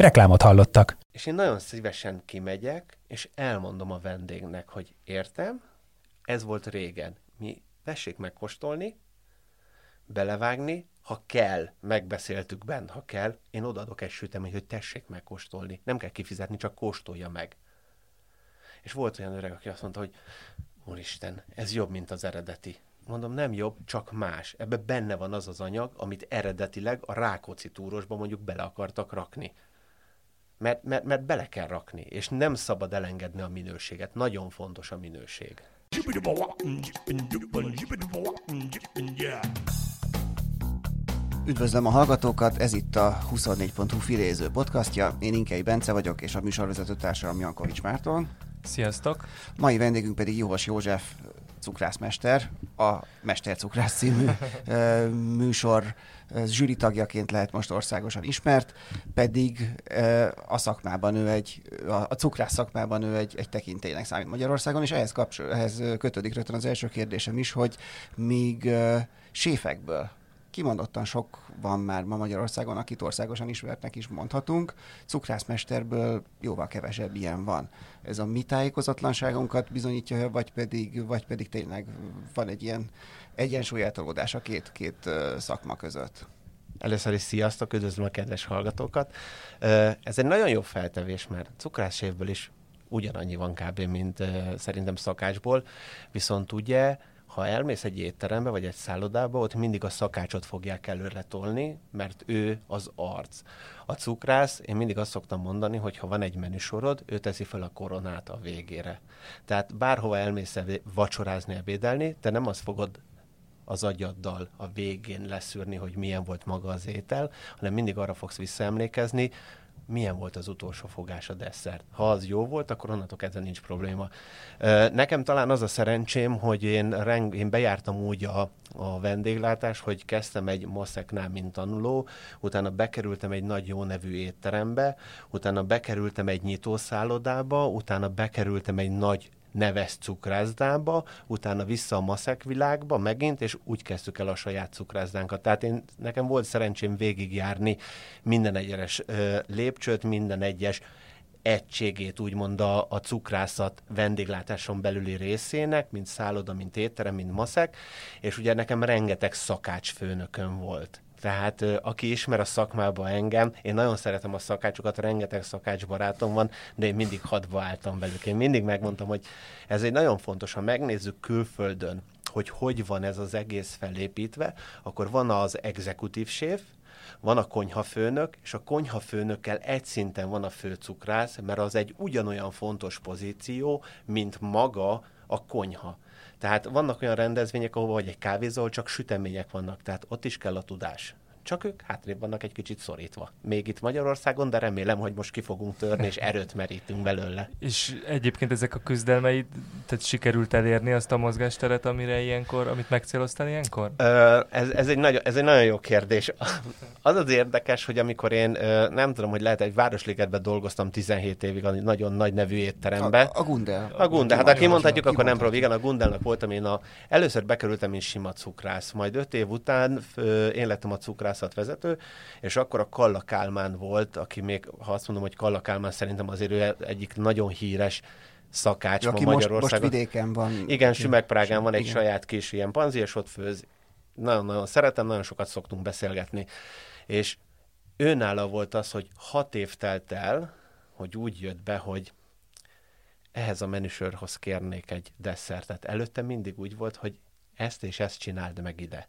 Reklámot hallottak. És én nagyon szívesen kimegyek, és elmondom a vendégnek, hogy értem, ez volt régen. Mi tessék megkóstolni, belevágni, ha kell, megbeszéltük bent, ha kell, én odaadok egy süteményt, hogy tessék megkóstolni. Nem kell kifizetni, csak kóstolja meg. És volt olyan öreg, aki azt mondta, hogy Úristen, ez jobb, mint az eredeti. Mondom, nem jobb, csak más. Ebbe benne van az az anyag, amit eredetileg a Rákóczi túrosba mondjuk bele akartak rakni mert, mert, mert bele kell rakni, és nem szabad elengedni a minőséget. Nagyon fontos a minőség. Üdvözlöm a hallgatókat, ez itt a 24.hu filéző podcastja. Én Inkei Bence vagyok, és a műsorvezető társam Jankovics Márton. Sziasztok! Mai vendégünk pedig Juhas József, cukrászmester, a Mester Cukrász című műsor zsűri tagjaként lehet most országosan ismert, pedig a szakmában ő egy, a cukrász szakmában ő egy, egy tekintélynek számít Magyarországon, és ehhez, kapcsol, ehhez kötődik rögtön az első kérdésem is, hogy míg séfekből kimondottan sok van már ma Magyarországon, akit országosan ismertnek is mondhatunk. Cukrászmesterből jóval kevesebb ilyen van. Ez a mi tájékozatlanságunkat bizonyítja, vagy pedig, vagy pedig tényleg van egy ilyen egyensúlyeltolódás a két, két szakma között? Először is sziasztok, üdvözlöm a kedves hallgatókat. Ez egy nagyon jó feltevés, mert cukrászsévből is ugyanannyi van kb. mint szerintem szakácsból, viszont ugye ha elmész egy étterembe vagy egy szállodába, ott mindig a szakácsot fogják előre tolni, mert ő az arc. A cukrász, én mindig azt szoktam mondani, hogy ha van egy menüsorod, ő teszi fel a koronát a végére. Tehát bárhova elmész vacsorázni, ebédelni, te nem azt fogod az agyaddal a végén leszűrni, hogy milyen volt maga az étel, hanem mindig arra fogsz visszaemlékezni, milyen volt az utolsó fogás a desszert. Ha az jó volt, akkor onnantól kezdve nincs probléma. Nekem talán az a szerencsém, hogy én, reng, én bejártam úgy a, a vendéglátás, hogy kezdtem egy moszeknál, mint tanuló, utána bekerültem egy nagy jó nevű étterembe, utána bekerültem egy nyitószállodába, utána bekerültem egy nagy neves cukrászdába, utána vissza a maszek világba megint, és úgy kezdtük el a saját cukrászdánkat. Tehát én, nekem volt szerencsém végigjárni minden egyes lépcsőt, minden egyes egységét, úgymond a, a cukrászat vendéglátáson belüli részének, mint szálloda, mint étterem, mint maszek, és ugye nekem rengeteg szakácsfőnökön volt. Tehát aki ismer a szakmába engem, én nagyon szeretem a szakácsokat, rengeteg szakács barátom van, de én mindig hadba álltam velük. Én mindig megmondtam, hogy ez egy nagyon fontos, ha megnézzük külföldön, hogy hogy van ez az egész felépítve, akkor van az exekutív séf, van a konyhafőnök, és a konyhafőnökkel egy szinten van a főcukrász, mert az egy ugyanolyan fontos pozíció, mint maga a konyha. Tehát vannak olyan rendezvények, ahol vagy egy kávézó, csak sütemények vannak, tehát ott is kell a tudás csak ők hátrébb vannak egy kicsit szorítva. Még itt Magyarországon, de remélem, hogy most ki fogunk törni, és erőt merítünk belőle. És egyébként ezek a küzdelmeid, tehát sikerült elérni azt a mozgásteret, amire ilyenkor, amit megcéloztál ilyenkor? Ö, ez, ez, egy nagyon, ez egy nagyon jó kérdés. Az az érdekes, hogy amikor én nem tudom, hogy lehet, egy Városligetben dolgoztam 17 évig a nagyon nagy nevű étterembe. A, a Gundel. A Gundel. Hát ha kimondhatjuk, akkor nem próbál. Igen, a Gundelnak voltam én a... Először bekerültem, mint sima cukrász. Majd öt év után én lettem a cukrász vezető, és akkor a Kalla Kálmán volt, aki még, ha azt mondom, hogy Kalla Kálmán szerintem azért ő egyik nagyon híres szakács aki ma Magyarországon. Most, most vidéken van. Igen, Sümegprágán van egy igen. saját kis ilyen panzi, és ott főz. Nagyon-nagyon szeretem, nagyon sokat szoktunk beszélgetni. És őnála volt az, hogy hat év telt el, hogy úgy jött be, hogy ehhez a menüsörhoz kérnék egy desszertet. Előtte mindig úgy volt, hogy ezt és ezt csináld meg ide.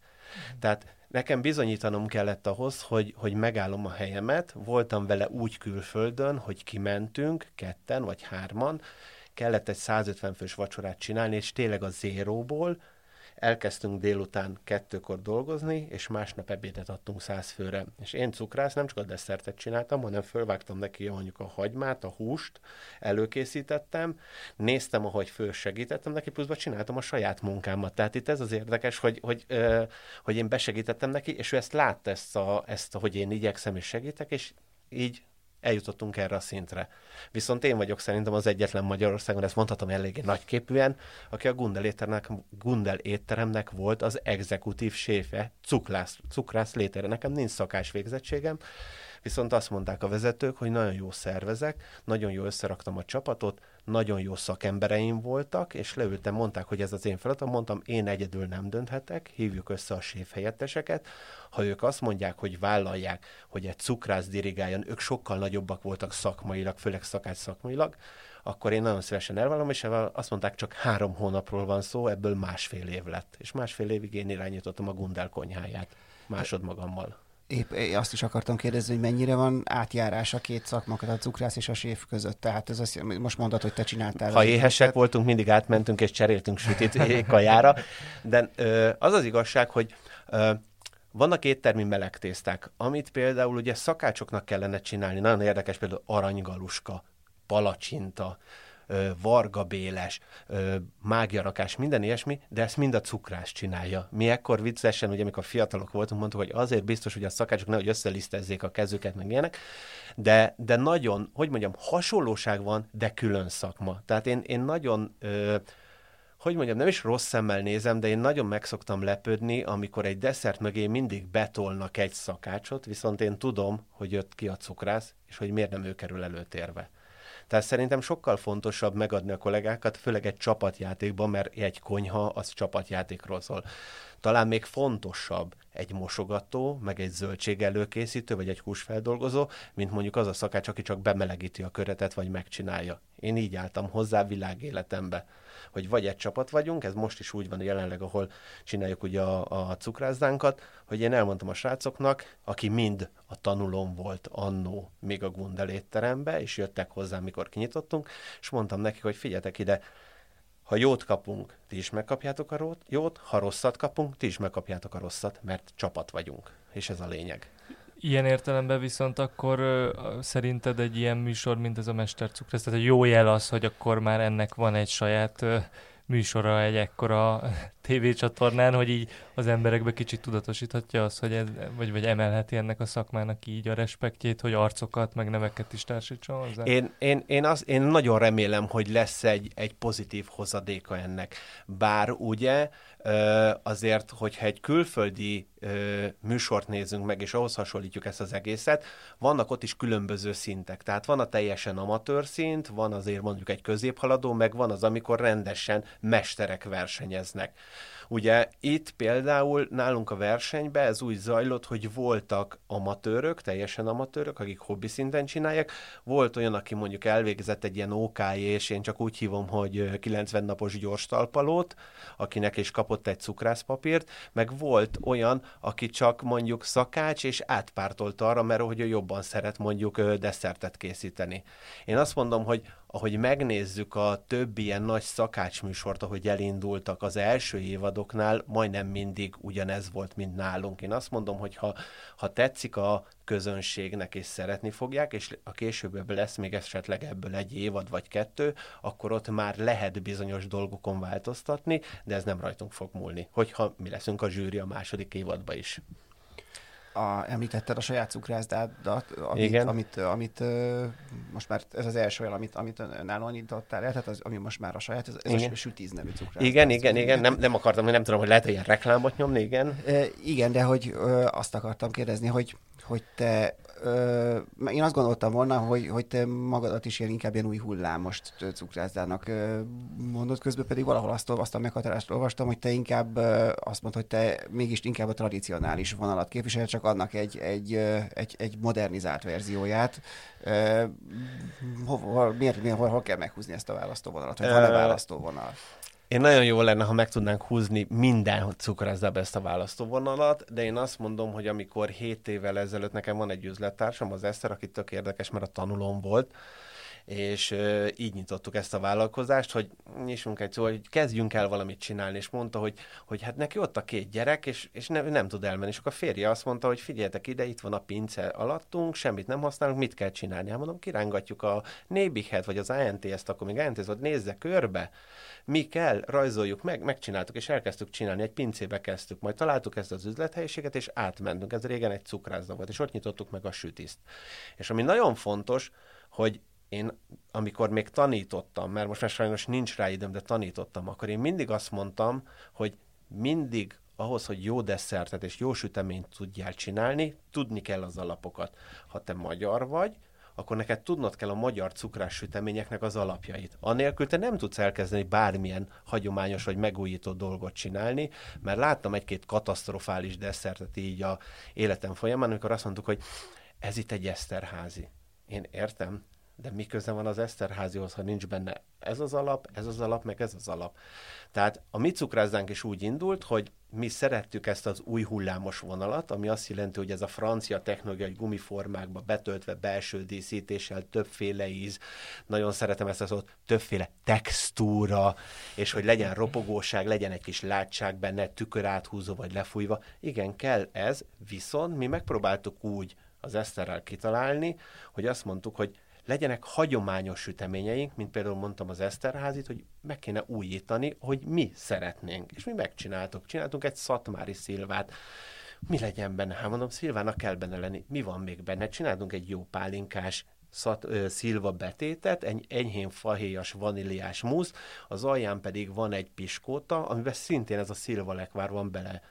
Tehát nekem bizonyítanom kellett ahhoz, hogy, hogy megállom a helyemet. Voltam vele úgy külföldön, hogy kimentünk ketten vagy hárman, kellett egy 150 fős vacsorát csinálni, és tényleg a zéróból elkezdtünk délután kettőkor dolgozni, és másnap ebédet adtunk száz főre. És én cukrász nem csak a desszertet csináltam, hanem fölvágtam neki mondjuk a hagymát, a húst, előkészítettem, néztem, ahogy föl segítettem neki, pluszban csináltam a saját munkámat. Tehát itt ez az érdekes, hogy, hogy, hogy én besegítettem neki, és ő ezt látta, ezt, a, ezt a, hogy én igyekszem és segítek, és így eljutottunk erre a szintre. Viszont én vagyok szerintem az egyetlen Magyarországon, ezt mondhatom eléggé nagyképűen, aki a Gundel étteremnek, Gundel étteremnek volt az exekutív séfe, cukrász, cukrász létere. Nekem nincs szakás végzettségem, viszont azt mondták a vezetők, hogy nagyon jó szervezek, nagyon jó összeraktam a csapatot, nagyon jó szakembereim voltak, és leültem, mondták, hogy ez az én feladatom, mondtam, én egyedül nem dönthetek, hívjuk össze a séf helyetteseket, ha ők azt mondják, hogy vállalják, hogy egy cukrász dirigáljon, ők sokkal nagyobbak voltak szakmailag, főleg szakács szakmailag, akkor én nagyon szívesen elvallom, és azt mondták, csak három hónapról van szó, ebből másfél év lett. És másfél évig én irányítottam a Gundel konyháját másodmagammal. Épp azt is akartam kérdezni, hogy mennyire van átjárás a két szakmakat, a cukrász és a séf között. Tehát ez azt, most mondod, hogy te csináltál. Ha éhesek voltunk, mindig átmentünk és cseréltünk sütit kajára. De az az igazság, hogy vannak éttermi melegtészták, amit például ugye szakácsoknak kellene csinálni. Nagyon érdekes például aranygaluska, palacsinta, Varga Béles, mágiarakás, minden ilyesmi, de ezt mind a cukrász csinálja. Mi ekkor viccesen, ugye amikor fiatalok voltunk, mondtuk, hogy azért biztos, hogy a szakácsok nehogy összelisztezzék a kezüket, meg ilyenek, de, de nagyon, hogy mondjam, hasonlóság van, de külön szakma. Tehát én, én nagyon ö, hogy mondjam, nem is rossz szemmel nézem, de én nagyon megszoktam lepődni, amikor egy desszert mögé mindig betolnak egy szakácsot, viszont én tudom, hogy jött ki a cukrász, és hogy miért nem ő kerül előtérbe. Tehát szerintem sokkal fontosabb megadni a kollégákat, főleg egy csapatjátékban, mert egy konyha az csapatjátékról szól. Talán még fontosabb egy mosogató, meg egy zöldség előkészítő, vagy egy húsfeldolgozó, mint mondjuk az a szakács, aki csak bemelegíti a köretet, vagy megcsinálja. Én így álltam hozzá világéletembe hogy vagy egy csapat vagyunk, ez most is úgy van jelenleg, ahol csináljuk ugye a, a cukrászdánkat, hogy én elmondtam a srácoknak, aki mind a tanulón volt annó még a Gundel étterembe, és jöttek hozzá, mikor kinyitottunk, és mondtam nekik, hogy figyeljetek ide, ha jót kapunk, ti is megkapjátok a jót, ha rosszat kapunk, ti is megkapjátok a rosszat, mert csapat vagyunk, és ez a lényeg. Ilyen értelemben viszont akkor szerinted egy ilyen műsor, mint ez a Mestercukrász, tehát egy jó jel az, hogy akkor már ennek van egy saját műsora egy ekkora tévécsatornán, hogy így az emberekbe kicsit tudatosíthatja az, hogy ez, vagy, vagy emelheti ennek a szakmának így a respektjét, hogy arcokat, meg neveket is társítson hozzá? Én, én, én, az, én nagyon remélem, hogy lesz egy, egy pozitív hozadéka ennek. Bár ugye azért, hogyha egy külföldi műsort nézünk meg, és ahhoz hasonlítjuk ezt az egészet, vannak ott is különböző szintek. Tehát van a teljesen amatőr szint, van azért mondjuk egy középhaladó, meg van az, amikor rendesen mesterek versenyeznek. Ugye itt például nálunk a versenyben ez úgy zajlott, hogy voltak amatőrök, teljesen amatőrök, akik hobbi szinten csinálják. Volt olyan, aki mondjuk elvégzett egy ilyen OK, és én csak úgy hívom, hogy 90 napos gyors talpalót, akinek is kapott egy cukrászpapírt, meg volt olyan, aki csak mondjuk szakács, és átpártolt arra, mert hogy ő jobban szeret mondjuk desszertet készíteni. Én azt mondom, hogy ahogy megnézzük a többi ilyen nagy szakácsműsort, ahogy elindultak az első évadoknál, majdnem mindig ugyanez volt, mint nálunk. Én azt mondom, hogy ha, ha tetszik a közönségnek, és szeretni fogják, és a később lesz még esetleg ebből egy évad vagy kettő, akkor ott már lehet bizonyos dolgokon változtatni, de ez nem rajtunk fog múlni, hogyha mi leszünk a zsűri a második évadba is a, említetted a saját cukrászdádat, amit, Igen. amit, amit most már ez az első olyan, amit, amit nálon nyitottál el, tehát az, ami most már a saját, ez, ez igen. a Sütíz nevű cukrászda. Igen, igen, igen, nem, nem akartam, nem tudom, hogy lehet ilyen reklámot nyomni, igen. E, igen, de hogy ö, azt akartam kérdezni, hogy, hogy te ö, én azt gondoltam volna, hogy, hogy te magadat is ilyen inkább ilyen új hullámos cukrászdának mondod, közben pedig valahol azt, azt a meghatárást olvastam, hogy te inkább azt mondod, hogy te mégis inkább a tradicionális vonalat képvisel, csak annak egy, egy, egy, egy modernizált verzióját. Hol, miért, miért, hol, hol kell meghúzni ezt a választóvonalat? Vagy van-e választóvonal? Én nagyon jó lenne, ha meg tudnánk húzni minden cukrászdába ezt a választóvonalat, de én azt mondom, hogy amikor 7 évvel ezelőtt nekem van egy üzlettársam, az Eszter, aki tök érdekes, mert a tanulom volt, és így nyitottuk ezt a vállalkozást, hogy nyissunk egy szó, hogy kezdjünk el valamit csinálni, és mondta, hogy, hogy hát neki ott a két gyerek, és, és ne, nem tud elmenni, és akkor a férje azt mondta, hogy figyeljetek ide, itt van a pince alattunk, semmit nem használunk, mit kell csinálni? Hát mondom, kirángatjuk a Nébighet, vagy az ANT-ezt, akkor még ANT-t, hogy nézze körbe, mi kell, rajzoljuk meg, megcsináltuk, és elkezdtük csinálni, egy pincébe kezdtük, majd találtuk ezt az üzlethelyiséget, és átmentünk. Ez régen egy cukrászda volt, és ott nyitottuk meg a sütiszt. És ami nagyon fontos, hogy én amikor még tanítottam, mert most már sajnos nincs rá időm, de tanítottam, akkor én mindig azt mondtam, hogy mindig ahhoz, hogy jó desszertet és jó süteményt tudjál csinálni, tudni kell az alapokat. Ha te magyar vagy, akkor neked tudnod kell a magyar cukrás süteményeknek az alapjait. Anélkül te nem tudsz elkezdeni bármilyen hagyományos vagy megújító dolgot csinálni, mert láttam egy-két katasztrofális desszertet így a életem folyamán, amikor azt mondtuk, hogy ez itt egy Eszterházi. Én értem, de mi köze van az Eszterházihoz, ha nincs benne ez az alap, ez az alap, meg ez az alap. Tehát a mi cukrászdánk is úgy indult, hogy mi szerettük ezt az új hullámos vonalat, ami azt jelenti, hogy ez a francia technológiai gumiformákba betöltve belső díszítéssel, többféle íz, nagyon szeretem ezt az ott, többféle textúra, és hogy legyen ropogóság, legyen egy kis látság benne, tükör áthúzó vagy lefújva. Igen, kell ez, viszont mi megpróbáltuk úgy az Eszterrel kitalálni, hogy azt mondtuk, hogy legyenek hagyományos süteményeink, mint például mondtam az Eszterházit, hogy meg kéne újítani, hogy mi szeretnénk. És mi megcsináltuk. Csináltunk egy szatmári szilvát. Mi legyen benne? Hát mondom, szilvának kell benne lenni. Mi van még benne? Csináltunk egy jó pálinkás szat, ö, szilva betétet, egy enyhén fahéjas vaníliás musz, az alján pedig van egy piskóta, amiben szintén ez a szilva lekvár van bele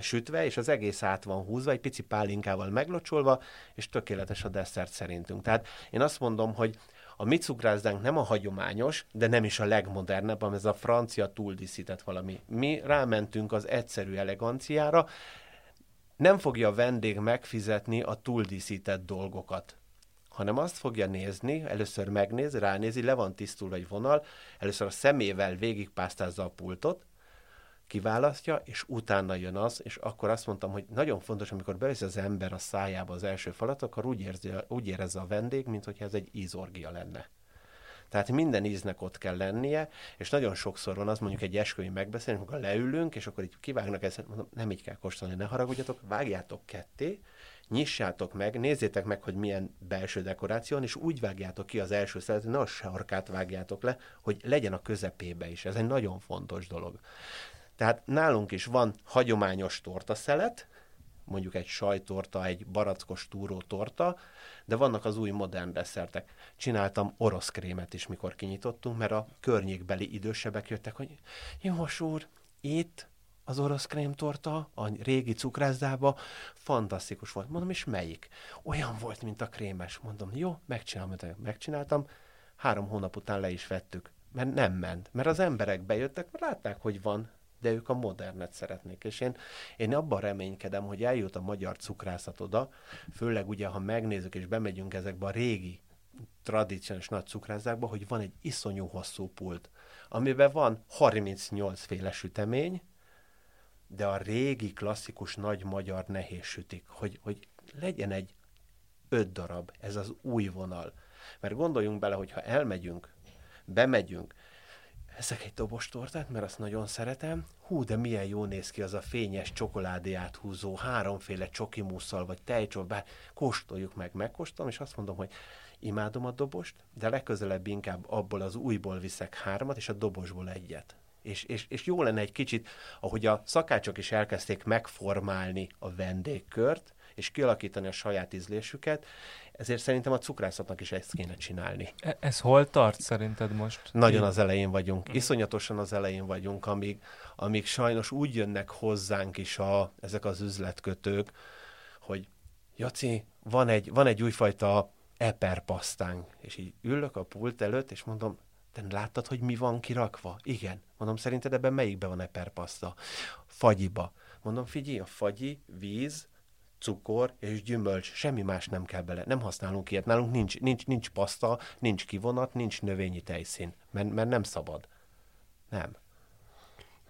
sütve, és az egész át van húzva, egy pici pálinkával meglocsolva, és tökéletes a desszert szerintünk. Tehát én azt mondom, hogy a mi cukrászdánk nem a hagyományos, de nem is a legmodernebb, hanem ez a francia túldíszített valami. Mi rámentünk az egyszerű eleganciára, nem fogja a vendég megfizetni a túldíszített dolgokat hanem azt fogja nézni, először megnéz, ránézi, le van tisztul egy vonal, először a szemével végigpásztázza a pultot, kiválasztja, és utána jön az, és akkor azt mondtam, hogy nagyon fontos, amikor beveszi az ember a szájába az első falat, akkor úgy, érzi, úgy érezze a vendég, mint hogyha ez egy ízorgia lenne. Tehát minden íznek ott kell lennie, és nagyon sokszor van az mondjuk egy esküvői megbeszélés, amikor leülünk, és akkor így kivágnak ezt, mondom, nem így kell kóstolni, ne haragudjatok, vágjátok ketté, nyissátok meg, nézzétek meg, hogy milyen belső dekoráció és úgy vágjátok ki az első szeletet, ne a sarkát vágjátok le, hogy legyen a közepébe is. Ez egy nagyon fontos dolog. Tehát nálunk is van hagyományos tortaszelet, mondjuk egy sajtorta, egy barackos túró torta, de vannak az új modern desszertek. Csináltam orosz krémet is, mikor kinyitottunk, mert a környékbeli idősebbek jöttek, hogy Jós úr, itt az orosz krémtorta a régi cukrászdába, fantasztikus volt. Mondom, és melyik? Olyan volt, mint a krémes. Mondom, jó, megcsinálom, megcsináltam. Három hónap után le is vettük, mert nem ment. Mert az emberek bejöttek, mert látták, hogy van, de ők a modernet szeretnék. És én, én abban reménykedem, hogy eljut a magyar cukrászat oda, főleg ugye, ha megnézzük és bemegyünk ezekbe a régi tradíciós nagy cukrászdákba, hogy van egy iszonyú hosszú pult, amiben van 38 féle sütemény, de a régi klasszikus nagy magyar nehéz sütik, hogy, hogy legyen egy öt darab, ez az új vonal. Mert gondoljunk bele, hogy ha elmegyünk, bemegyünk, ezek egy dobos tortát, mert azt nagyon szeretem. Hú, de milyen jó néz ki az a fényes csokoládé áthúzó, háromféle csokimusszal, vagy tejcsol, bár kóstoljuk meg, megkóstolom, és azt mondom, hogy imádom a dobost, de legközelebb inkább abból az újból viszek hármat, és a dobosból egyet. És, és, és jó lenne egy kicsit, ahogy a szakácsok is elkezdték megformálni a vendégkört, és kialakítani a saját ízlésüket, ezért szerintem a cukrászatnak is ezt kéne csinálni. E- ez hol tart szerinted most? Nagyon az elején vagyunk, mhm. iszonyatosan az elején vagyunk, amíg, amíg sajnos úgy jönnek hozzánk is a, ezek az üzletkötők, hogy Jaci, van egy, van egy újfajta eperpasztánk, és így ülök a pult előtt, és mondom, te láttad, hogy mi van kirakva? Igen. Mondom, szerinted ebben melyikben van eperpaszta? Fagyiba. Mondom, figyelj, a fagyi, víz, cukor és gyümölcs, semmi más nem kell bele. Nem használunk ilyet. Nálunk nincs, nincs, nincs paszta, nincs kivonat, nincs növényi tejszín, mert, mert nem szabad. Nem.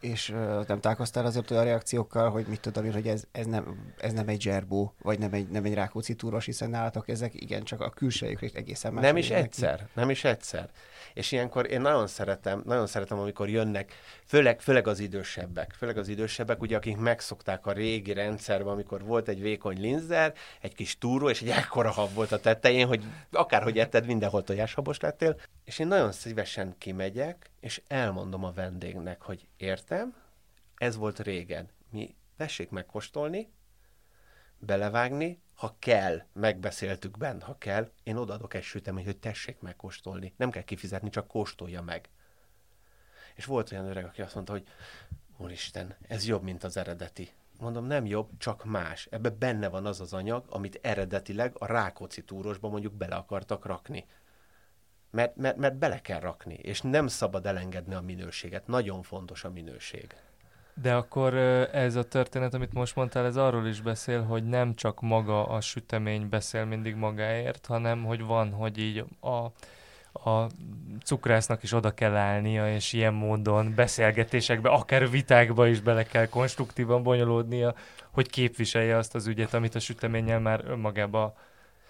És uh, nem találkoztál azért olyan reakciókkal, hogy mit tudom én, hogy ez, ez, nem, ez nem egy zserbó, vagy nem egy, nem egy rákóczi túros, hiszen nálatok ezek igen, csak a külsejük egészen más. Nem is egyszer, ki. nem is egyszer. És ilyenkor én nagyon szeretem, nagyon szeretem, amikor jönnek, főleg, főleg az idősebbek, főleg az idősebbek, ugye, akik megszokták a régi rendszerben, amikor volt egy vékony linzer, egy kis túró, és egy ekkora hab volt a tetején, hogy akárhogy etted, mindenhol tojáshabos lettél. És én nagyon szívesen kimegyek, és elmondom a vendégnek, hogy értem, ez volt régen. Mi tessék megkóstolni, belevágni, ha kell, megbeszéltük bent, ha kell, én odaadok egy süteményt, hogy tessék megkóstolni. Nem kell kifizetni, csak kóstolja meg. És volt olyan öreg, aki azt mondta, hogy úristen, ez jobb, mint az eredeti. Mondom, nem jobb, csak más. Ebbe benne van az az anyag, amit eredetileg a Rákóczi túrosba mondjuk bele akartak rakni. Mert, mert, mert bele kell rakni, és nem szabad elengedni a minőséget. Nagyon fontos a minőség. De akkor ez a történet, amit most mondtál, ez arról is beszél, hogy nem csak maga a sütemény beszél mindig magáért, hanem hogy van, hogy így a, a cukrásznak is oda kell állnia, és ilyen módon beszélgetésekbe, akár vitákba is bele kell konstruktívan bonyolódnia, hogy képviselje azt az ügyet, amit a süteménnyel már önmagába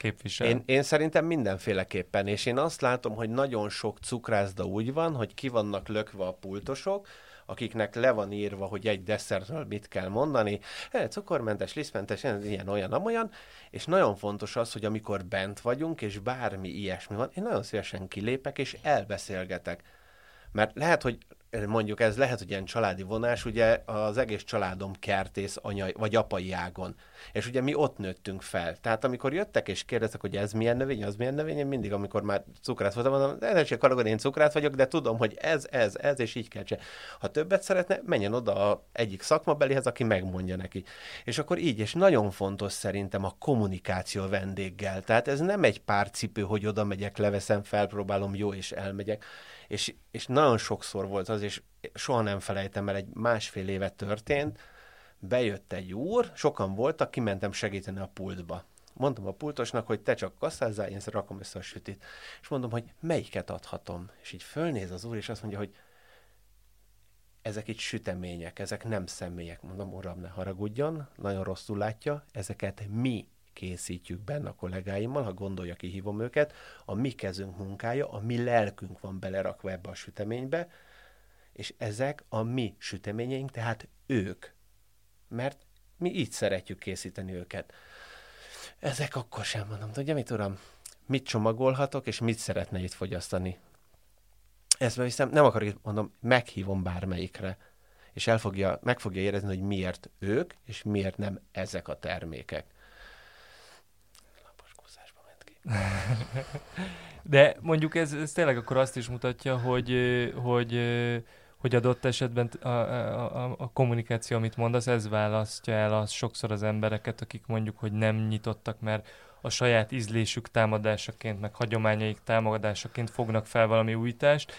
képvisel. Én, én szerintem mindenféleképpen, és én azt látom, hogy nagyon sok cukrászda úgy van, hogy ki vannak lökve a pultosok, akiknek le van írva, hogy egy desszertről mit kell mondani, e, cukormentes, lisztmentes, ilyen, olyan, amolyan, és nagyon fontos az, hogy amikor bent vagyunk, és bármi ilyesmi van, én nagyon szívesen kilépek, és elbeszélgetek. Mert lehet, hogy mondjuk ez lehet, hogy ilyen családi vonás, ugye az egész családom kertész anyai, vagy apai ágon. És ugye mi ott nőttünk fel. Tehát amikor jöttek és kérdeztek, hogy ez milyen növény, az milyen növény, én mindig, amikor már cukrát voltam, mondom, de se karagod, én cukrát vagyok, de tudom, hogy ez, ez, ez, és így kell csinálni. Ha többet szeretne, menjen oda a egyik szakmabelihez, aki megmondja neki. És akkor így, és nagyon fontos szerintem a kommunikáció vendéggel. Tehát ez nem egy pár cipő, hogy oda megyek, leveszem, felpróbálom, jó, és elmegyek és, és nagyon sokszor volt az, és soha nem felejtem el, egy másfél éve történt, bejött egy úr, sokan voltak, kimentem segíteni a pultba. Mondtam a pultosnak, hogy te csak kasszázzál, én rakom össze a sütit. És mondom, hogy melyiket adhatom. És így fölnéz az úr, és azt mondja, hogy ezek itt sütemények, ezek nem személyek. Mondom, uram, ne haragudjon, nagyon rosszul látja, ezeket mi készítjük benne a kollégáimmal, ha gondolja, kihívom őket, a mi kezünk munkája, a mi lelkünk van belerakva ebbe a süteménybe, és ezek a mi süteményeink, tehát ők. Mert mi így szeretjük készíteni őket. Ezek akkor sem mondom, tudja mit uram, mit csomagolhatok, és mit szeretne itt fogyasztani. Ezt viszem, nem akarok, mondom, meghívom bármelyikre, és el fogja, meg fogja érezni, hogy miért ők, és miért nem ezek a termékek. De mondjuk ez, ez tényleg akkor azt is mutatja, hogy, hogy, hogy adott esetben a, a, a kommunikáció, amit mondasz, ez választja el az sokszor az embereket, akik mondjuk, hogy nem nyitottak, mert a saját ízlésük támadásaként, meg hagyományaik támadásaként fognak fel valami újítást,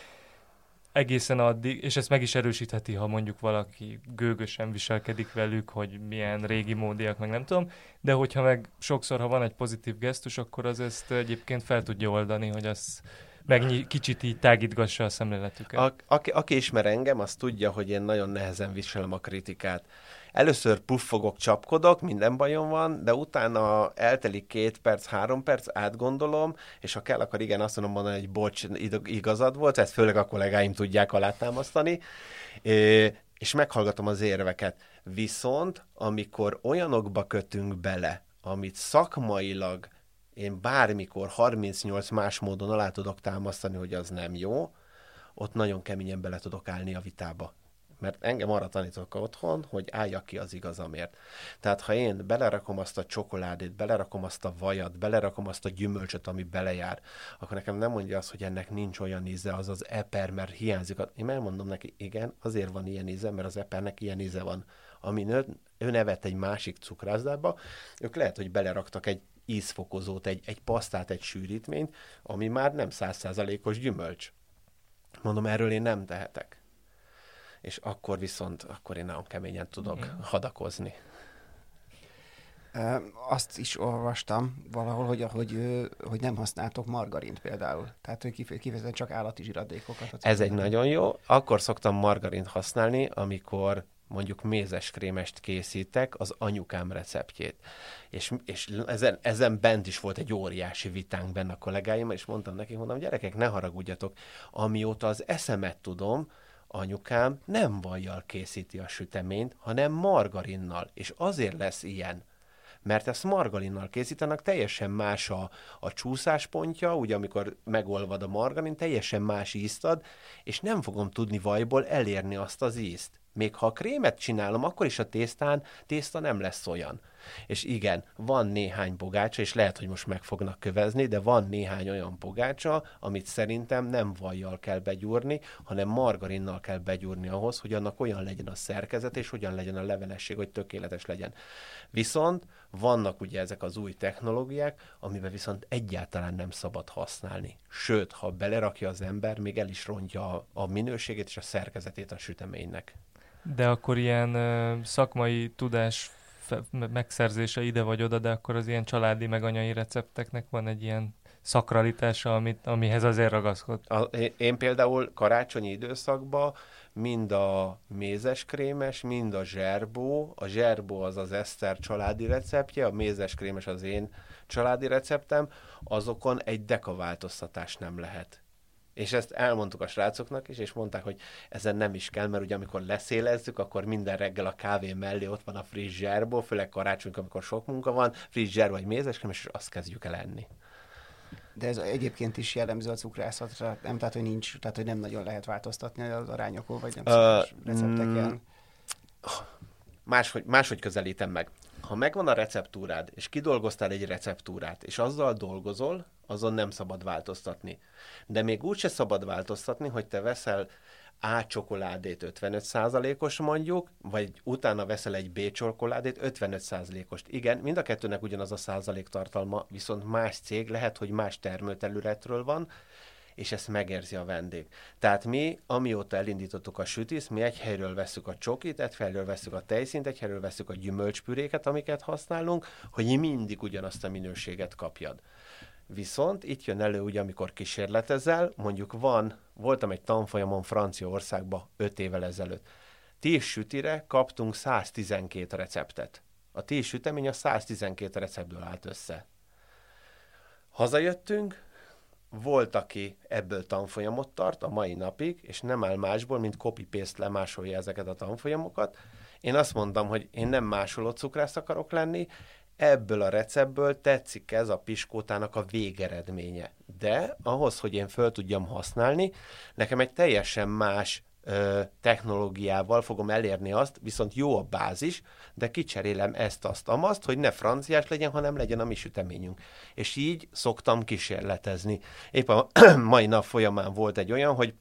egészen addig, és ezt meg is erősítheti, ha mondjuk valaki gőgösen viselkedik velük, hogy milyen régi módiak, meg nem tudom, de hogyha meg sokszor, ha van egy pozitív gesztus, akkor az ezt egyébként fel tudja oldani, hogy az meg kicsit így tágítgassa a szemléletüket. A, aki, aki ismer engem, az tudja, hogy én nagyon nehezen viselem a kritikát először puffogok, csapkodok, minden bajom van, de utána eltelik két perc, három perc, átgondolom, és ha kell, akkor igen, azt mondom mondani, hogy bocs, igazad volt, ezt főleg a kollégáim tudják alátámasztani, és meghallgatom az érveket. Viszont, amikor olyanokba kötünk bele, amit szakmailag én bármikor 38 más módon alá tudok támasztani, hogy az nem jó, ott nagyon keményen bele tudok állni a vitába mert engem arra tanítok otthon, hogy álljak ki az igazamért. Tehát ha én belerakom azt a csokoládét, belerakom azt a vajat, belerakom azt a gyümölcsöt, ami belejár, akkor nekem nem mondja azt, hogy ennek nincs olyan íze, az az eper, mert hiányzik. Én elmondom neki, igen, azért van ilyen íze, mert az epernek ilyen íze van. Ami ő, ő nevet egy másik cukrászdába, ők lehet, hogy beleraktak egy ízfokozót, egy, egy pasztát, egy sűrítményt, ami már nem százszázalékos gyümölcs. Mondom, erről én nem tehetek és akkor viszont, akkor én nagyon keményen tudok Igen. hadakozni. Azt is olvastam valahol, hogy, hogy, hogy nem használtok margarint például. Tehát, hogy kife- kifejezetten csak állati zsiradékokat. Ez egy nagyon jó. Akkor szoktam margarint használni, amikor mondjuk mézes krémest készítek, az anyukám receptjét. És, és ezen, ezen bent is volt egy óriási vitánk benne a kollégáimmal, és mondtam nekik, mondom, gyerekek, ne haragudjatok, amióta az eszemet tudom, anyukám nem vajjal készíti a süteményt, hanem margarinnal, és azért lesz ilyen, mert ezt margarinnal készítenek, teljesen más a, a csúszáspontja, ugye amikor megolvad a margarin, teljesen más ízt ad, és nem fogom tudni vajból elérni azt az ízt. Még ha a krémet csinálom, akkor is a tésztán, tészta nem lesz olyan. És igen, van néhány pogácsa, és lehet, hogy most meg fognak kövezni, de van néhány olyan pogácsa, amit szerintem nem vajjal kell begyúrni, hanem margarinnal kell begyúrni ahhoz, hogy annak olyan legyen a szerkezet, és hogyan legyen a levelesség, hogy tökéletes legyen. Viszont vannak ugye ezek az új technológiák, amiben viszont egyáltalán nem szabad használni. Sőt, ha belerakja az ember, még el is rontja a minőségét és a szerkezetét a süteménynek. De akkor ilyen ö, szakmai tudás megszerzése ide vagy oda, de akkor az ilyen családi meg anyai recepteknek van egy ilyen szakralitása, amit, amihez azért ragaszkod. A, én például karácsonyi időszakban mind a mézeskrémes, mind a zserbó, a zserbó az az Eszter családi receptje, a mézeskrémes az én családi receptem, azokon egy deka változtatás nem lehet. És ezt elmondtuk a srácoknak is, és mondták, hogy ezen nem is kell, mert ugye amikor leszélezzük, akkor minden reggel a kávé mellé ott van a friss zserbó, főleg karácsonykor, amikor sok munka van, friss zserbó vagy mézeskrémes, és azt kezdjük el enni. De ez egyébként is jellemző a cukrászatra, nem, tehát, hogy nincs, tehát, hogy nem nagyon lehet változtatni az arányokon, vagy nem Ö, szokás mm, recepteken. Máshogy, máshogy közelítem meg. Ha megvan a receptúrád, és kidolgoztál egy receptúrát, és azzal dolgozol, azon nem szabad változtatni. De még úgy se szabad változtatni, hogy te veszel A csokoládét 55%-os mondjuk, vagy utána veszel egy B csokoládét 55%-ost. Igen, mind a kettőnek ugyanaz a százalék tartalma, viszont más cég lehet, hogy más termőterületről van, és ezt megérzi a vendég. Tehát mi, amióta elindítottuk a sütiszt, mi egy helyről veszük a csokit, egy helyről veszük a tejszint, egy helyről veszük a gyümölcspüréket, amiket használunk, hogy mindig ugyanazt a minőséget kapjad. Viszont itt jön elő, ugye, amikor kísérletezel, mondjuk van, voltam egy tanfolyamon Franciaországba 5 évvel ezelőtt. 10 sütire kaptunk 112 receptet. A 10 sütemény a 112 receptből állt össze. Hazajöttünk, volt, aki ebből tanfolyamot tart a mai napig, és nem áll másból, mint copy-paste lemásolja ezeket a tanfolyamokat. Én azt mondtam, hogy én nem másoló cukrász akarok lenni, ebből a receptből tetszik ez a piskótának a végeredménye. De ahhoz, hogy én föl tudjam használni, nekem egy teljesen más technológiával fogom elérni azt, viszont jó a bázis, de kicserélem ezt, azt, amazt, hogy ne franciás legyen, hanem legyen a mi süteményünk. És így szoktam kísérletezni. Épp a mai nap folyamán volt egy olyan, hogy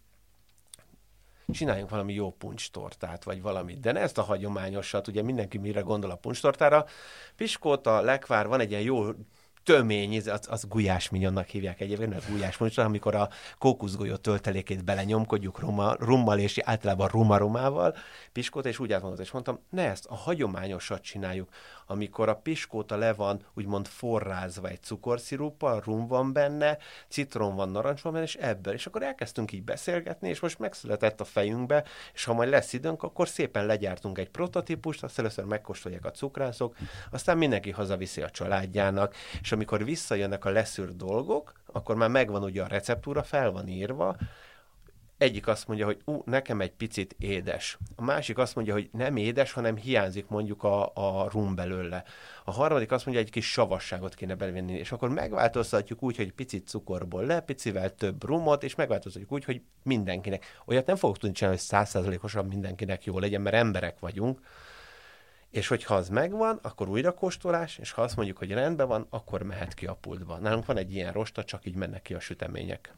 csináljunk valami jó puncstortát, vagy valamit. De ne ezt a hagyományosat, ugye mindenki mire gondol a puncstortára. Piskóta, lekvár, van egy ilyen jó tömény, az, az gulyás minyonnak hívják egyébként, mert gulyás mondjuk, amikor a kókuszgolyó töltelékét belenyomkodjuk rummal, és általában rumarumával, piskóta, és úgy átmondott, és mondtam, ne ezt a hagyományosat csináljuk, amikor a piskóta le van úgymond forrázva egy cukorsziruppal, rum van benne, citrom van, narancs van benne, és ebből. És akkor elkezdtünk így beszélgetni, és most megszületett a fejünkbe, és ha majd lesz időnk, akkor szépen legyártunk egy prototípust, azt először megkóstolják a cukrászok, aztán mindenki hazaviszi a családjának, és amikor visszajönnek a leszűrt dolgok, akkor már megvan ugye a receptúra, fel van írva, egyik azt mondja, hogy ú, nekem egy picit édes. A másik azt mondja, hogy nem édes, hanem hiányzik mondjuk a, a rum belőle. A harmadik azt mondja, hogy egy kis savasságot kéne belevenni, és akkor megváltoztatjuk úgy, hogy picit cukorból le, picivel több rumot, és megváltoztatjuk úgy, hogy mindenkinek. Olyat nem fogok tudni csinálni, hogy százszázalékosan mindenkinek jó legyen, mert emberek vagyunk. És hogyha az megvan, akkor újra kóstolás, és ha azt mondjuk, hogy rendben van, akkor mehet ki a pultba. Nálunk van egy ilyen rosta, csak így mennek ki a sütemények.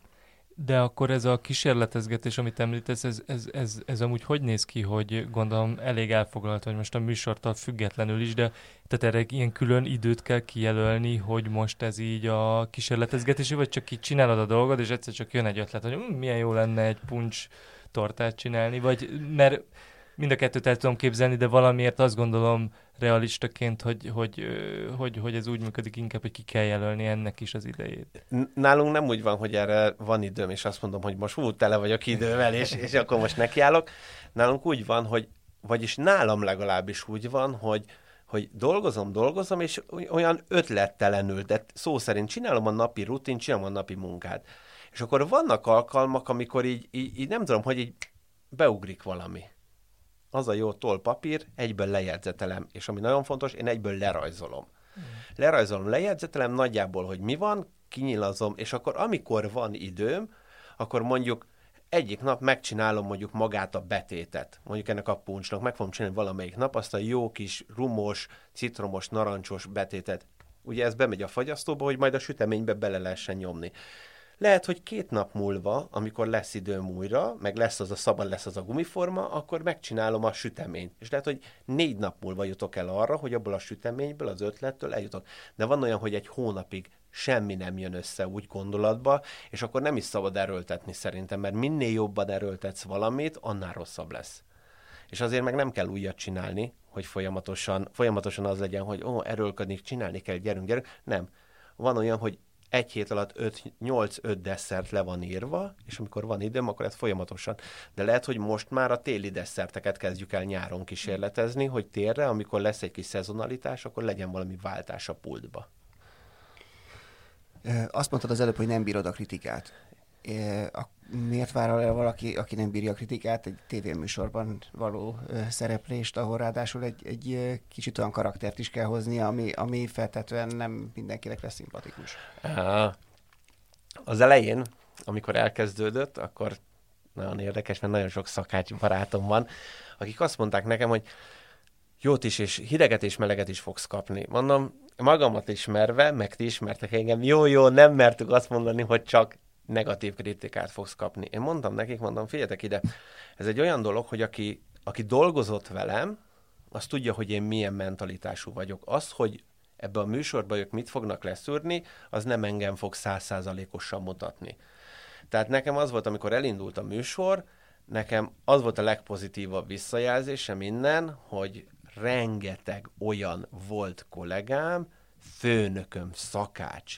De akkor ez a kísérletezgetés, amit említesz, ez, ez, ez, ez amúgy hogy néz ki, hogy gondolom elég elfoglalt vagy most a műsortól függetlenül is, de tehát erre ilyen külön időt kell kijelölni, hogy most ez így a kísérletezgetés, vagy csak így csinálod a dolgod, és egyszer csak jön egy ötlet, hogy hm, milyen jó lenne egy puncs tortát csinálni, vagy mert mind a kettőt el tudom képzelni, de valamiért azt gondolom realistaként, hogy, hogy, hogy, hogy ez úgy működik inkább, hogy ki kell jelölni ennek is az idejét. Nálunk nem úgy van, hogy erre van időm, és azt mondom, hogy most hú, tele vagyok idővel, és, és akkor most nekiállok. Nálunk úgy van, hogy, vagyis nálam legalábbis úgy van, hogy, hogy dolgozom, dolgozom, és olyan ötlettelenül, de szó szerint csinálom a napi rutin, csinálom a napi munkát. És akkor vannak alkalmak, amikor így, így, így nem tudom, hogy így beugrik valami. Az a jó toll papír, egyből lejegyzetelem, és ami nagyon fontos, én egyből lerajzolom. Mm. Lerajzolom, lejegyzetelem nagyjából, hogy mi van, kinyilazom, és akkor amikor van időm, akkor mondjuk egyik nap megcsinálom mondjuk magát a betétet, mondjuk ennek a puncsnak, meg fogom csinálni valamelyik nap azt a jó kis rumos, citromos, narancsos betétet. Ugye ez bemegy a fagyasztóba, hogy majd a süteménybe bele lehessen nyomni. Lehet, hogy két nap múlva, amikor lesz időm újra, meg lesz az a szabad, lesz az a gumiforma, akkor megcsinálom a süteményt. És lehet, hogy négy nap múlva jutok el arra, hogy abból a süteményből, az ötlettől eljutok. De van olyan, hogy egy hónapig semmi nem jön össze úgy gondolatba, és akkor nem is szabad erőltetni szerintem, mert minél jobban erőltetsz valamit, annál rosszabb lesz. És azért meg nem kell újat csinálni, hogy folyamatosan, folyamatosan az legyen, hogy ó, erőlködni, csinálni kell, gyerünk, gyerünk. Nem. Van olyan, hogy egy hét alatt 8-5 desszert le van írva, és amikor van időm, akkor ez folyamatosan. De lehet, hogy most már a téli desszerteket kezdjük el nyáron kísérletezni, hogy térre, amikor lesz egy kis szezonalitás, akkor legyen valami váltás a pultba. Azt mondtad az előbb, hogy nem bírod a kritikát miért vár el valaki, aki nem bírja a kritikát, egy tévéműsorban való szereplést, ahol ráadásul egy, egy kicsit olyan karaktert is kell hozni, ami, ami feltetően nem mindenkinek lesz szimpatikus. Az elején, amikor elkezdődött, akkor nagyon érdekes, mert nagyon sok szakács barátom van, akik azt mondták nekem, hogy jót is, és hideget és meleget is fogsz kapni. Mondom, magamat ismerve, meg ti ismertek engem, jó, jó, nem mertük azt mondani, hogy csak negatív kritikát fogsz kapni. Én mondtam nekik, mondom, figyeljetek ide, ez egy olyan dolog, hogy aki, aki dolgozott velem, az tudja, hogy én milyen mentalitású vagyok. Az, hogy ebbe a műsorba ők mit fognak leszűrni, az nem engem fog százszázalékosan mutatni. Tehát nekem az volt, amikor elindult a műsor, nekem az volt a legpozitívabb visszajelzése minden, hogy rengeteg olyan volt kollégám, főnököm, szakács,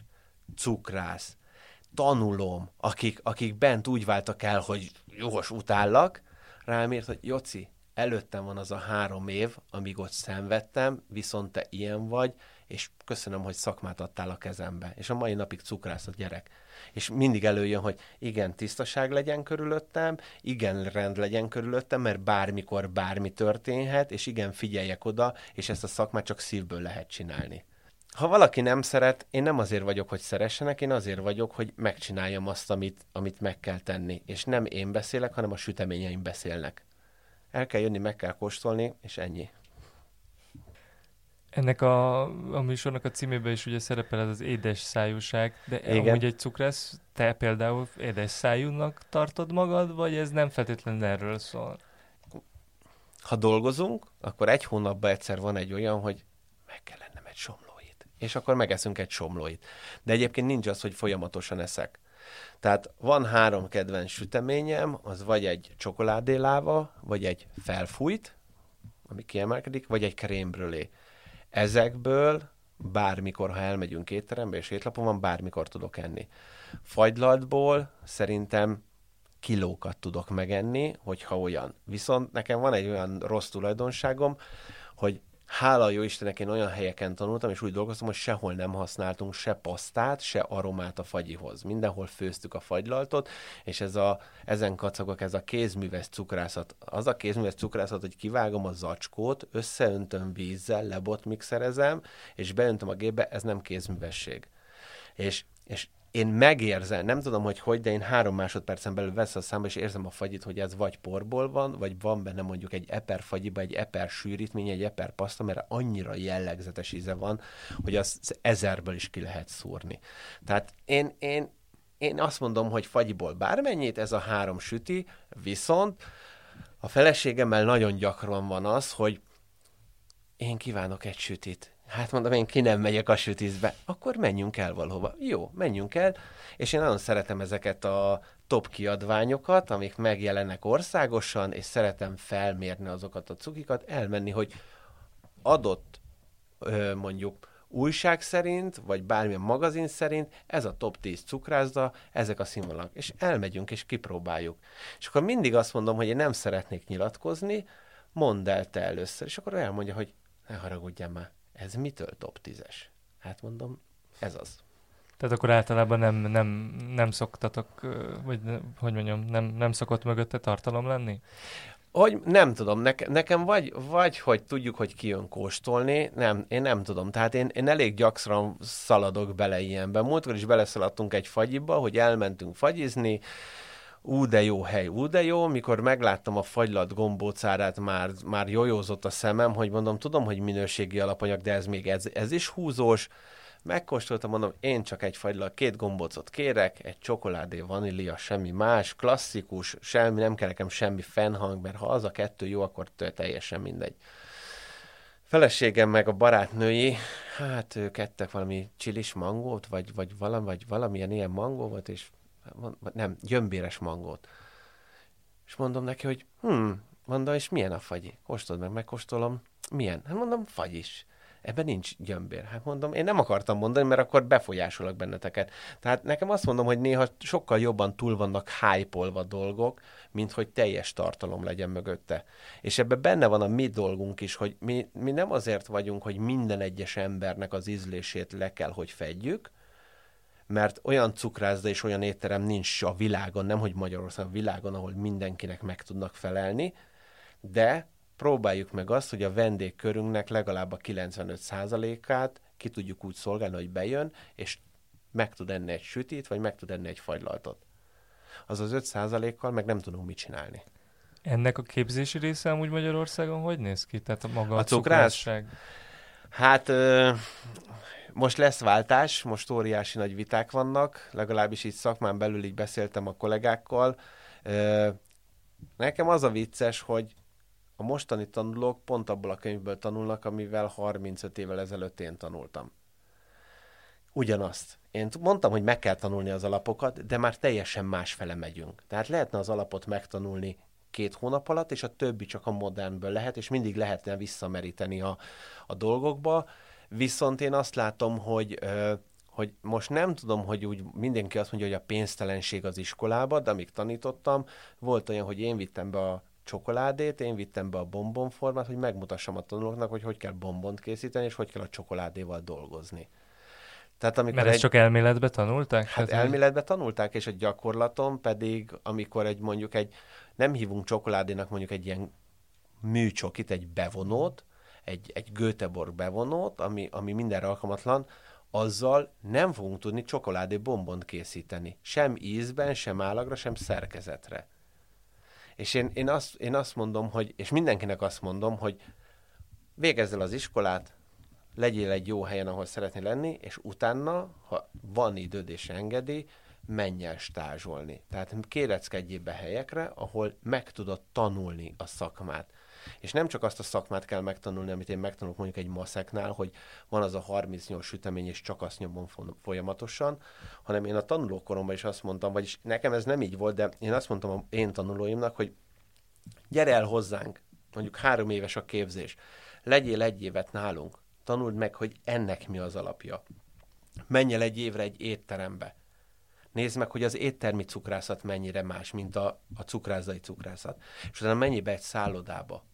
cukrász, tanulom, akik, akik bent úgy váltak el, hogy jogos utállak, rám írt, hogy Joci, előttem van az a három év, amíg ott szenvedtem, viszont te ilyen vagy, és köszönöm, hogy szakmát adtál a kezembe. És a mai napig cukrász a gyerek. És mindig előjön, hogy igen, tisztaság legyen körülöttem, igen, rend legyen körülöttem, mert bármikor bármi történhet, és igen, figyeljek oda, és ezt a szakmát csak szívből lehet csinálni ha valaki nem szeret, én nem azért vagyok, hogy szeressenek, én azért vagyok, hogy megcsináljam azt, amit, amit meg kell tenni. És nem én beszélek, hanem a süteményeim beszélnek. El kell jönni, meg kell kóstolni, és ennyi. Ennek a, a műsornak a címében is ugye szerepel ez az édes szájúság, de Igen. amúgy egy cukrász, te például édes szájúnak tartod magad, vagy ez nem feltétlenül erről szól? Ha dolgozunk, akkor egy hónapban egyszer van egy olyan, hogy meg kell lennem egy somló és akkor megeszünk egy somlóit. De egyébként nincs az, hogy folyamatosan eszek. Tehát van három kedvenc süteményem, az vagy egy csokoládéláva, vagy egy felfújt, ami kiemelkedik, vagy egy krémbrölé. Ezekből bármikor, ha elmegyünk étterembe, és étlapon van, bármikor tudok enni. Fagylaltból szerintem kilókat tudok megenni, hogyha olyan. Viszont nekem van egy olyan rossz tulajdonságom, hogy hála jó Istennek én olyan helyeken tanultam, és úgy dolgoztam, hogy sehol nem használtunk se pasztát, se aromát a fagyihoz. Mindenhol főztük a fagylaltot, és ez a, ezen kacagok, ez a kézműves cukrászat. Az a kézműves cukrászat, hogy kivágom a zacskót, összeöntöm vízzel, lebotmixerezem, és beöntöm a gépbe, ez nem kézművesség. És, és én megérzem, nem tudom, hogy hogy, de én három másodpercen belül vesz a számba, és érzem a fagyit, hogy ez vagy porból van, vagy van benne mondjuk egy eper fagyiba, egy eper sűrítmény, egy eper paszta, mert annyira jellegzetes íze van, hogy az ezerből is ki lehet szúrni. Tehát én, én, én azt mondom, hogy fagyiból bármennyit, ez a három süti, viszont a feleségemmel nagyon gyakran van az, hogy én kívánok egy sütit, Hát mondom, én ki nem megyek a sütízbe. Akkor menjünk el valahova. Jó, menjünk el, és én nagyon szeretem ezeket a top kiadványokat, amik megjelennek országosan, és szeretem felmérni azokat a cukikat, elmenni, hogy adott mondjuk újság szerint, vagy bármilyen magazin szerint, ez a top 10 cukrászda, ezek a színvonalak. És elmegyünk, és kipróbáljuk. És akkor mindig azt mondom, hogy én nem szeretnék nyilatkozni, mondd el te először. És akkor elmondja, hogy ne haragudjál már, ez mitől top 10-es? Hát mondom, ez az. Tehát akkor általában nem, nem, nem szoktatok, vagy hogy mondjam, nem, nem szokott mögötte tartalom lenni? Hogy nem tudom, neke, nekem vagy, vagy, hogy tudjuk, hogy ki jön kóstolni, nem, én nem tudom. Tehát én, én elég gyakran szaladok bele ilyenbe. Múltkor is beleszaladtunk egy fagyiba, hogy elmentünk fagyizni, ú de jó hely, ú de jó, mikor megláttam a fagylat gombócárát, már, már jojózott a szemem, hogy mondom, tudom, hogy minőségi alapanyag, de ez még ez, ez is húzós, Megkóstoltam, mondom, én csak egy fagylal két gombócot kérek, egy csokoládé, vanília, semmi más, klasszikus, semmi, nem kell nekem semmi fennhang, mert ha az a kettő jó, akkor teljesen mindegy. Feleségem meg a barátnői, hát ők ettek valami csilis mangót, vagy, vagy, valami, vagy valamilyen ilyen mangó volt, és nem, gyömbéres mangót. És mondom neki, hogy hm, mondom, és milyen a fagyi? Kóstold meg, megkóstolom. Milyen? Hát mondom, fagy is ebben nincs gyömbér. Hát mondom, én nem akartam mondani, mert akkor befolyásolok benneteket. Tehát nekem azt mondom, hogy néha sokkal jobban túl vannak hype dolgok, mint hogy teljes tartalom legyen mögötte. És ebben benne van a mi dolgunk is, hogy mi, mi nem azért vagyunk, hogy minden egyes embernek az ízlését le kell, hogy fedjük, mert olyan cukrászda és olyan étterem nincs a világon, nem hogy Magyarországon, a világon, ahol mindenkinek meg tudnak felelni, de próbáljuk meg azt, hogy a vendégkörünknek legalább a 95%-át ki tudjuk úgy szolgálni, hogy bejön, és meg tud enni egy sütit, vagy meg tud enni egy fagylaltot. Az az 5%-kal meg nem tudunk mit csinálni. Ennek a képzési része amúgy Magyarországon hogy néz ki? Tehát a maga a, a cukrásság? Hát ö, most lesz váltás, most óriási nagy viták vannak, legalábbis így szakmán belül így beszéltem a kollégákkal. Nekem az a vicces, hogy a mostani tanulók pont abból a könyvből tanulnak, amivel 35 évvel ezelőtt én tanultam. Ugyanazt. Én mondtam, hogy meg kell tanulni az alapokat, de már teljesen más fele megyünk. Tehát lehetne az alapot megtanulni két hónap alatt, és a többi csak a modernből lehet, és mindig lehetne visszameríteni a, a dolgokba. Viszont én azt látom, hogy hogy most nem tudom, hogy úgy mindenki azt mondja, hogy a pénztelenség az iskolába, de amíg tanítottam, volt olyan, hogy én vittem be a csokoládét, én vittem be a bombonformát, hogy megmutassam a tanulóknak, hogy hogy kell bombont készíteni, és hogy kell a csokoládéval dolgozni. Tehát amikor Mert ezt egy... csak elméletbe tanulták? Hát Tehát elméletbe tanulták, és a gyakorlaton pedig, amikor egy mondjuk egy, nem hívunk csokoládénak mondjuk egy ilyen műcsokit, egy bevonót, egy, egy Göteborg bevonót, ami, ami mindenre alkalmatlan, azzal nem fogunk tudni csokoládé bombont készíteni. Sem ízben, sem állagra, sem szerkezetre. És én, én, azt, én azt mondom, hogy, és mindenkinek azt mondom, hogy végezz el az iskolát, legyél egy jó helyen, ahol szeretnél lenni, és utána, ha van időd és engedi, menj el stázsolni. Tehát kéreckedjél be helyekre, ahol meg tudod tanulni a szakmát. És nem csak azt a szakmát kell megtanulni, amit én megtanulok mondjuk egy maszeknál, hogy van az a 38 sütemény, és csak azt nyomom folyamatosan, hanem én a tanulókoromban is azt mondtam, vagyis nekem ez nem így volt, de én azt mondtam a én tanulóimnak, hogy gyere el hozzánk, mondjuk három éves a képzés, legyél egy évet nálunk, tanuld meg, hogy ennek mi az alapja. Menj el egy évre egy étterembe, Nézd meg, hogy az éttermi cukrászat mennyire más, mint a, a cukrászai cukrászat. És utána menj be egy szállodába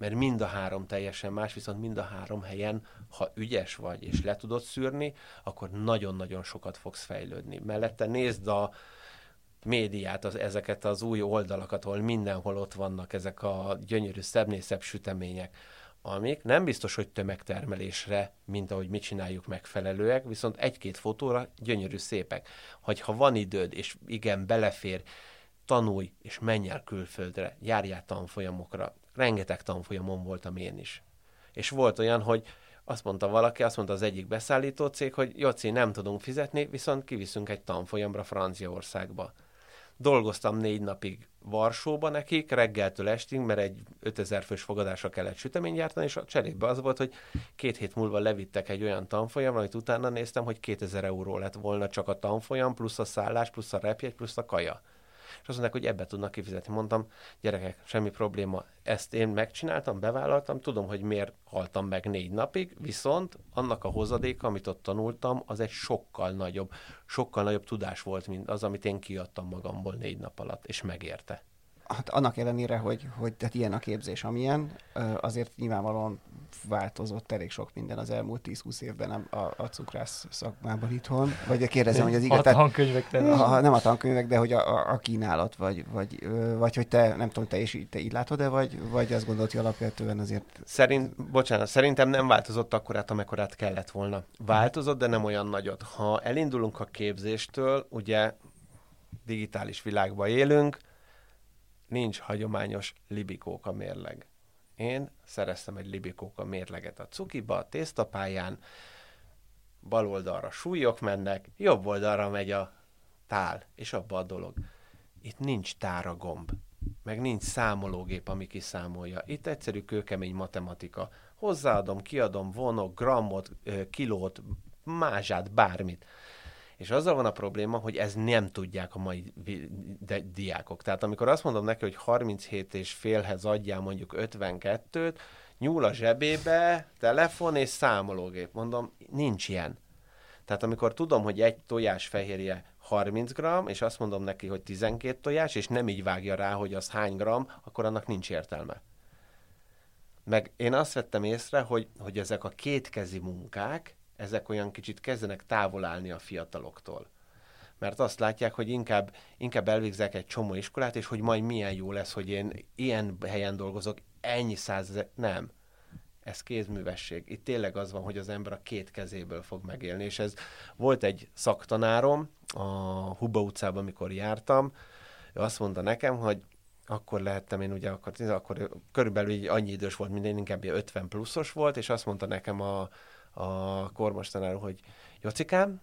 mert mind a három teljesen más, viszont mind a három helyen, ha ügyes vagy és le tudod szűrni, akkor nagyon-nagyon sokat fogsz fejlődni. Mellette nézd a médiát, az, ezeket az új oldalakat, ahol mindenhol ott vannak ezek a gyönyörű, szebbnél szebb sütemények, amik nem biztos, hogy tömegtermelésre, mint ahogy mi csináljuk megfelelőek, viszont egy-két fotóra gyönyörű szépek. Hogy ha van időd, és igen, belefér, tanulj, és menj el külföldre, járjál tanfolyamokra, rengeteg tanfolyamon voltam én is. És volt olyan, hogy azt mondta valaki, azt mondta az egyik beszállító cég, hogy Joci, nem tudunk fizetni, viszont kiviszünk egy tanfolyamra Franciaországba. dolgoztam négy napig Varsóba nekik, reggeltől estig, mert egy 5000 fős fogadásra kellett sütemény gyártani, és a cserébe az volt, hogy két hét múlva levittek egy olyan tanfolyam, amit utána néztem, hogy 2000 euró lett volna csak a tanfolyam, plusz a szállás, plusz a repjegy, plusz a kaja és azt mondták, hogy ebbe tudnak kifizetni. Mondtam, gyerekek, semmi probléma, ezt én megcsináltam, bevállaltam, tudom, hogy miért haltam meg négy napig, viszont annak a hozadéka, amit ott tanultam, az egy sokkal nagyobb, sokkal nagyobb tudás volt, mint az, amit én kiadtam magamból négy nap alatt, és megérte hát annak ellenére, hogy, hogy tehát ilyen a képzés, amilyen, azért nyilvánvalóan változott elég sok minden az elmúlt 10-20 évben a, a cukrász szakmában itthon. Vagy kérdezem, hogy az igaz. A tankönyvek a, Nem a tankönyvek, de hogy a, a, a kínálat, vagy, vagy, vagy hogy te, nem tudom, te is te így látod-e, vagy, vagy azt gondolod, hogy alapvetően azért... Szerint, bocsánat, szerintem nem változott akkorát, amekkorát kellett volna. Változott, de nem olyan nagyot. Ha elindulunk a képzéstől, ugye digitális világban élünk, nincs hagyományos libikóka mérleg. Én szereztem egy libikóka mérleget a cukiba, a tésztapályán, bal oldalra súlyok mennek, jobb oldalra megy a tál, és abba a dolog. Itt nincs táragomb, meg nincs számológép, ami kiszámolja. Itt egyszerű kőkemény matematika. Hozzáadom, kiadom, vonok, grammot, kilót, mázsát, bármit. És azzal van a probléma, hogy ez nem tudják a mai di- diákok. Tehát amikor azt mondom neki, hogy 37 és félhez adjál mondjuk 52-t, nyúl a zsebébe, telefon és számológép. Mondom, nincs ilyen. Tehát amikor tudom, hogy egy tojás fehérje 30 g, és azt mondom neki, hogy 12 tojás, és nem így vágja rá, hogy az hány gram, akkor annak nincs értelme. Meg én azt vettem észre, hogy, hogy ezek a kétkezi munkák, ezek olyan kicsit kezdenek távol állni a fiataloktól. Mert azt látják, hogy inkább, inkább elvégzek egy csomó iskolát, és hogy majd milyen jó lesz, hogy én ilyen helyen dolgozok, ennyi százezer... Nem. Ez kézművesség. Itt tényleg az van, hogy az ember a két kezéből fog megélni, és ez volt egy szaktanárom a Huba utcában, amikor jártam, ő azt mondta nekem, hogy akkor lehettem én ugye, akkor, akkor körülbelül annyi idős volt, mint én, inkább 50 pluszos volt, és azt mondta nekem a, a kormostanár, hogy Jocikám,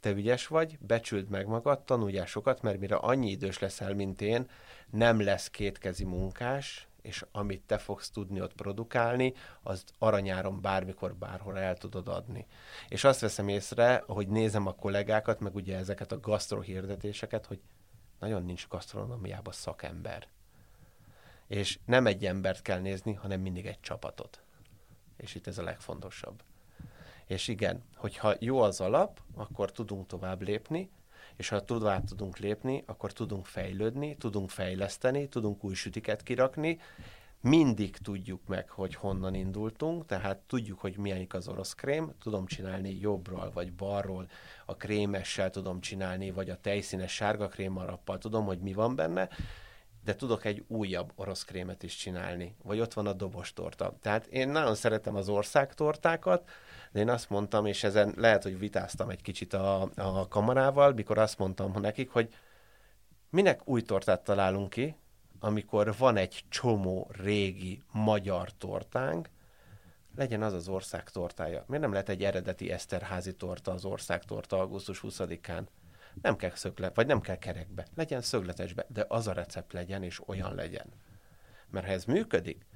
te ügyes vagy, becsüld meg magad, tanuljál sokat, mert mire annyi idős leszel, mint én, nem lesz kétkezi munkás, és amit te fogsz tudni ott produkálni, az aranyáron bármikor, bárhol el tudod adni. És azt veszem észre, hogy nézem a kollégákat, meg ugye ezeket a gasztrohirdetéseket, hogy nagyon nincs gasztronómiában szakember. És nem egy embert kell nézni, hanem mindig egy csapatot. És itt ez a legfontosabb. És igen, hogyha jó az alap, akkor tudunk tovább lépni, és ha tovább tudunk lépni, akkor tudunk fejlődni, tudunk fejleszteni, tudunk új sütiket kirakni, mindig tudjuk meg, hogy honnan indultunk, tehát tudjuk, hogy milyen az orosz krém, tudom csinálni jobbról vagy balról, a krémessel tudom csinálni, vagy a tejszínes sárga krémarappal tudom, hogy mi van benne, de tudok egy újabb orosz krémet is csinálni, vagy ott van a dobostorta. Tehát én nagyon szeretem az országtortákat, de én azt mondtam, és ezen lehet, hogy vitáztam egy kicsit a, a kamarával, mikor azt mondtam nekik, hogy minek új tortát találunk ki, amikor van egy csomó régi magyar tortánk, legyen az az ország tortája. Miért nem lehet egy eredeti Eszterházi torta az ország torta augusztus 20-án? Nem kell szöglet, vagy nem kell kerekbe, legyen szögletesbe, de az a recept legyen, és olyan legyen. Mert ha ez működik,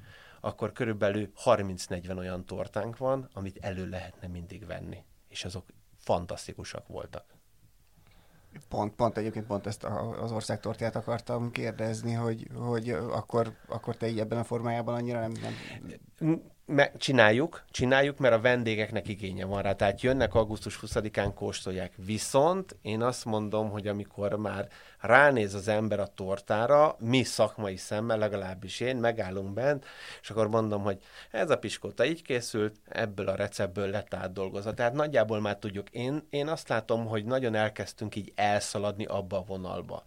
akkor körülbelül 30-40 olyan tortánk van, amit elő lehetne mindig venni. És azok fantasztikusak voltak. Pont, pont egyébként pont ezt az országtortját akartam kérdezni, hogy, hogy akkor, akkor te így ebben a formájában annyira nem... nem me- csináljuk, csináljuk, mert a vendégeknek igénye van rá. Tehát jönnek augusztus 20-án, kóstolják. Viszont én azt mondom, hogy amikor már ránéz az ember a tortára, mi szakmai szemmel, legalábbis én, megállunk bent, és akkor mondom, hogy ez a piskóta így készült, ebből a receptből lett átdolgozva. Tehát nagyjából már tudjuk. Én, én azt látom, hogy nagyon elkezdtünk így elszaladni abba a vonalba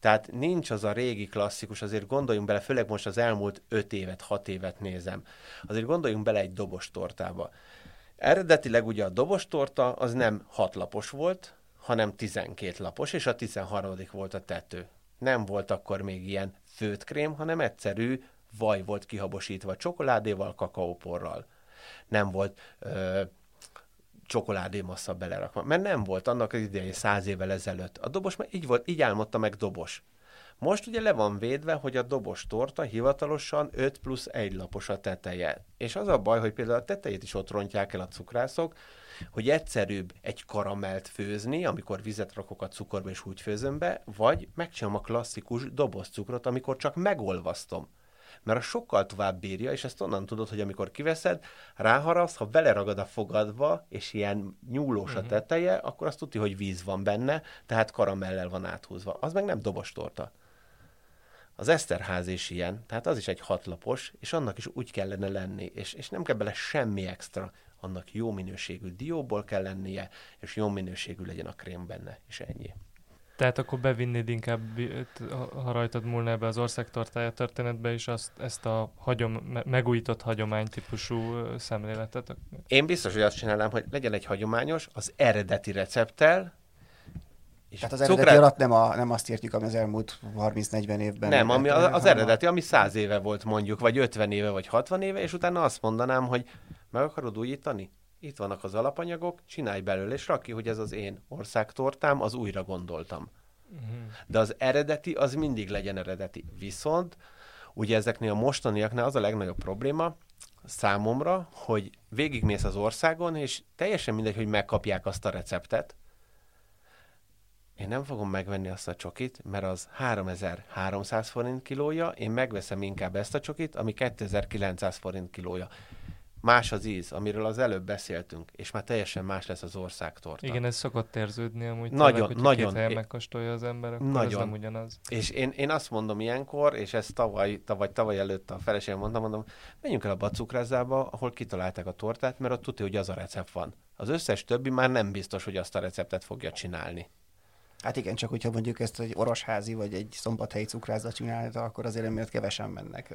tehát nincs az a régi klasszikus, azért gondoljunk bele, főleg most az elmúlt 5 évet, 6 évet nézem, azért gondoljunk bele egy dobos tortába. Eredetileg ugye a dobostorta az nem hatlapos volt, hanem 12 lapos, és a 13. volt a tető. Nem volt akkor még ilyen főtkrém, hanem egyszerű vaj volt kihabosítva csokoládéval, kakaóporral. Nem volt ö, csokoládémassza belerakva. Mert nem volt annak az idején száz évvel ezelőtt. A dobos meg így volt, így álmodta meg dobos. Most ugye le van védve, hogy a dobos torta hivatalosan 5 plusz 1 lapos a teteje. És az a baj, hogy például a tetejét is ott rontják el a cukrászok, hogy egyszerűbb egy karamelt főzni, amikor vizet rakok a cukorba és úgy főzöm be, vagy megcsinálom a klasszikus dobozcukrot, amikor csak megolvasztom mert a sokkal tovább bírja, és ezt onnan tudod, hogy amikor kiveszed, ráharapsz, ha beleragad a fogadba, és ilyen nyúlós a mhm. teteje, akkor azt tudja, hogy víz van benne, tehát karamellel van áthúzva. Az meg nem dobostorta. Az Eszterház is ilyen, tehát az is egy hatlapos, és annak is úgy kellene lenni, és, és nem kell bele semmi extra, annak jó minőségű dióból kell lennie, és jó minőségű legyen a krém benne, és ennyi. Tehát akkor bevinnéd inkább, ha rajtad múlna ebbe az országtartája történetbe is azt, ezt a hagyom, megújított hagyománytípusú szemléletet? Én biztos, hogy azt csinálnám, hogy legyen egy hagyományos, az eredeti recepttel, és Tehát az eredeti cukrát... alatt nem, a, nem azt értjük, ami az elmúlt 30-40 évben. Nem, ami az, az eredeti, ami 100 éve volt mondjuk, vagy 50 éve, vagy 60 éve, és utána azt mondanám, hogy meg akarod újítani? Itt vannak az alapanyagok, csinálj belőle, és rakj hogy ez az én országtortám, az újra gondoltam. Uh-huh. De az eredeti, az mindig legyen eredeti. Viszont, ugye ezeknél a mostaniaknál az a legnagyobb probléma, számomra, hogy végigmész az országon, és teljesen mindegy, hogy megkapják azt a receptet, én nem fogom megvenni azt a csokit, mert az 3300 forint kilója, én megveszem inkább ezt a csokit, ami 2900 forint kilója. Más az íz, amiről az előbb beszéltünk, és már teljesen más lesz az országtorta. Igen, ez szokott érződni amúgy. Nagyon, tényleg, nagyon. Két megkóstolja az ember, akkor nagyon. ez nem ugyanaz. És én, én azt mondom ilyenkor, és ezt tavaly, tavaly, tavaly előtt a feleségem mondtam, mondom, menjünk el a bacukrázába, ahol kitalálták a tortát, mert ott tudja, hogy az a recept van. Az összes többi már nem biztos, hogy azt a receptet fogja csinálni. Hát igen, csak hogyha mondjuk ezt egy orosházi vagy egy szombathelyi cukrászat csinálni, akkor azért emiatt kevesen mennek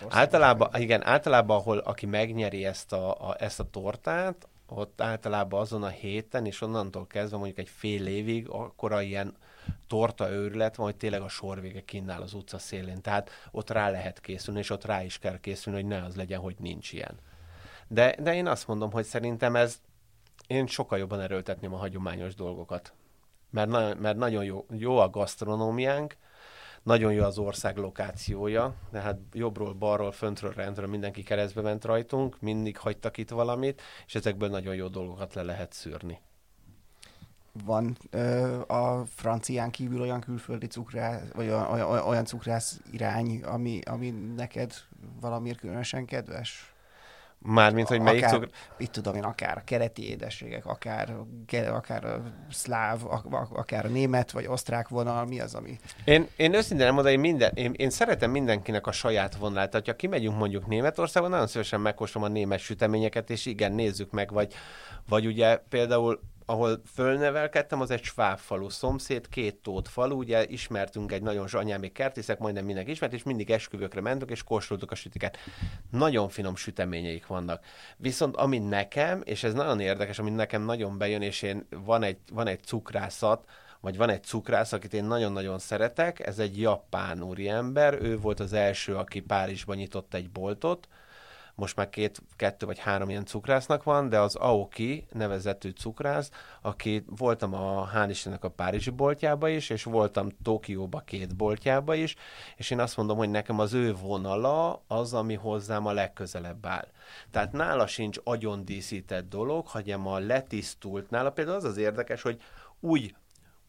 az Általában, igen, általában, ahol aki megnyeri ezt a, a, ezt a tortát, ott általában azon a héten, és onnantól kezdve mondjuk egy fél évig, akkor ilyen torta őrület van, hogy tényleg a sorvége kinnál az utca szélén. Tehát ott rá lehet készülni, és ott rá is kell készülni, hogy ne az legyen, hogy nincs ilyen. De, de én azt mondom, hogy szerintem ez, én sokkal jobban erőltetném a hagyományos dolgokat mert, na, mert nagyon jó, jó a gasztronómiánk, nagyon jó az ország lokációja, tehát jobbról, balról, föntről, rendről mindenki keresztbe ment rajtunk, mindig hagytak itt valamit, és ezekből nagyon jó dolgokat le lehet szűrni. Van ö, a francián kívül olyan külföldi cukrász, vagy olyan, olyan cukrász irány, ami, ami neked valamiért különösen kedves? Mármint, hogy melyik akár, cukr... Itt tudom én, akár a kereti édességek, akár, akár a szláv, akár a német, vagy osztrák vonal, mi az, ami... Én, én őszintén nem mondom, én, minden, én, én, szeretem mindenkinek a saját vonalát. Tehát, ha kimegyünk mondjuk Németországban, nagyon szívesen megkóstolom a német süteményeket, és igen, nézzük meg, vagy, vagy ugye például ahol fölnevelkedtem, az egy sváb falu, szomszéd, két tót falu, ugye ismertünk egy nagyon zsanyámi kertészek, majdnem mindenki ismert, és mindig esküvőkre mentünk, és kóstoltuk a sütiket. Nagyon finom süteményeik vannak. Viszont ami nekem, és ez nagyon érdekes, ami nekem nagyon bejön, és én van egy, van egy cukrászat, vagy van egy cukrász, akit én nagyon-nagyon szeretek, ez egy japán úriember, ő volt az első, aki Párizsban nyitott egy boltot, most már két, kettő vagy három ilyen cukrásznak van, de az Aoki nevezetű cukrász, aki voltam a Hál' a Párizsi boltjába is, és voltam Tokióba két boltjába is, és én azt mondom, hogy nekem az ő vonala az, ami hozzám a legközelebb áll. Tehát nála sincs agyon díszített dolog, hanem a letisztult, nála például az az érdekes, hogy úgy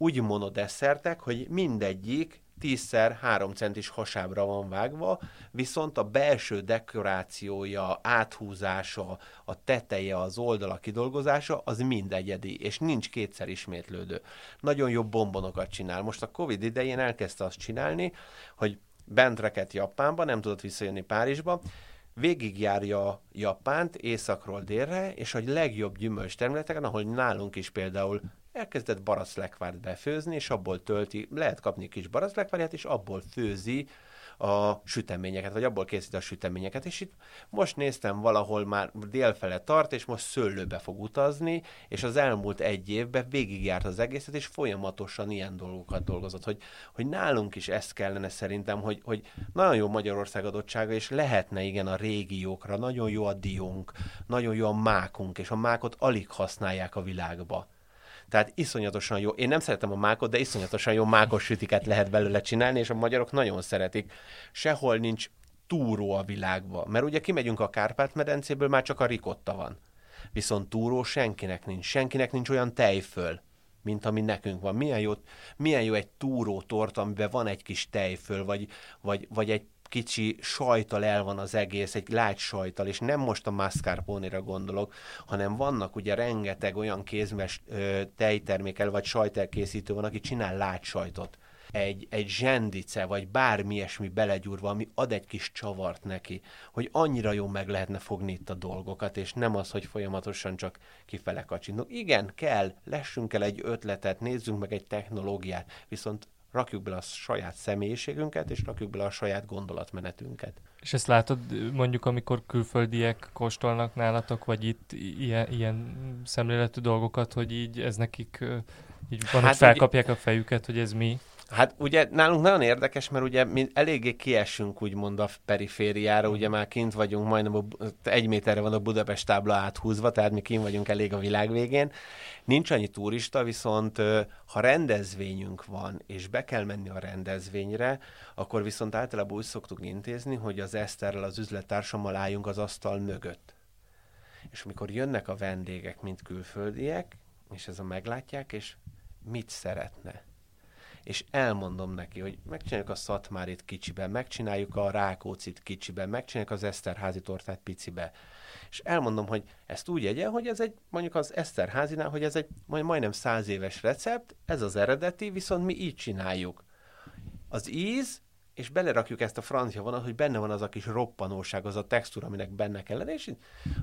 úgy monodesszertek, hogy mindegyik 10x 3 centis hasábra van vágva, viszont a belső dekorációja, áthúzása, a teteje, az oldala kidolgozása, az mind egyedi, és nincs kétszer ismétlődő. Nagyon jobb bombonokat csinál. Most a Covid idején elkezdte azt csinálni, hogy bent reket Japánba, nem tudott visszajönni Párizsba, végigjárja Japánt északról délre, és a legjobb gyümölcs területeken, ahol nálunk is például elkezdett baraclekvárt befőzni, és abból tölti, lehet kapni kis baraclekvárját, és abból főzi a süteményeket, vagy abból készít a süteményeket, és itt most néztem valahol már délfele tart, és most szőlőbe fog utazni, és az elmúlt egy évben végigjárt az egészet, és folyamatosan ilyen dolgokat dolgozott, hogy, hogy nálunk is ezt kellene szerintem, hogy, hogy nagyon jó Magyarország adottsága, és lehetne igen a régiókra, nagyon jó a diónk, nagyon jó a mákunk, és a mákot alig használják a világba tehát iszonyatosan jó. Én nem szeretem a mákot, de iszonyatosan jó mákos sütiket lehet belőle csinálni, és a magyarok nagyon szeretik. Sehol nincs túró a világban. Mert ugye kimegyünk a Kárpát-medencéből, már csak a rikotta van. Viszont túró senkinek nincs. Senkinek nincs olyan tejföl, mint ami nekünk van. Milyen jó, milyen jó egy túró torta, amiben van egy kis tejföl, vagy, vagy, vagy egy kicsi sajtal el van az egész, egy lágy sajtal, és nem most a mascarpone-ra gondolok, hanem vannak ugye rengeteg olyan kézmes ö, tejtermékel vagy sajtelkészítő van, aki csinál lágy sajtot egy, egy zsendice, vagy bármi ilyesmi belegyúrva, ami ad egy kis csavart neki, hogy annyira jó meg lehetne fogni itt a dolgokat, és nem az, hogy folyamatosan csak kifele kacsintunk. Igen, kell, lessünk el egy ötletet, nézzünk meg egy technológiát, viszont rakjuk bele a saját személyiségünket, és rakjuk bele a saját gondolatmenetünket. És ezt látod mondjuk, amikor külföldiek kóstolnak nálatok, vagy itt ilyen, ilyen szemléletű dolgokat, hogy így ez nekik így van, hát hogy felkapják a fejüket, hogy ez mi? Hát ugye nálunk nagyon érdekes, mert ugye mi eléggé kiesünk úgymond a perifériára, ugye már kint vagyunk, majdnem egy méterre van a Budapest tábla áthúzva, tehát mi kint vagyunk elég a világ végén. Nincs annyi turista, viszont ha rendezvényünk van, és be kell menni a rendezvényre, akkor viszont általában úgy szoktuk intézni, hogy az Eszterrel, az üzlettársammal álljunk az asztal mögött. És amikor jönnek a vendégek, mint külföldiek, és ez a meglátják, és mit szeretne? És elmondom neki, hogy megcsináljuk a Szatmárit kicsiben, megcsináljuk a Rákócit kicsiben, megcsináljuk az Eszterházi tortát picibe. És elmondom, hogy ezt úgy jegye, hogy ez egy, mondjuk az Eszterházinál, hogy ez egy majd majdnem száz éves recept, ez az eredeti, viszont mi így csináljuk. Az íz, és belerakjuk ezt a francia vonat, hogy benne van az a kis roppanóság, az a textúra, aminek benne kell lenni, és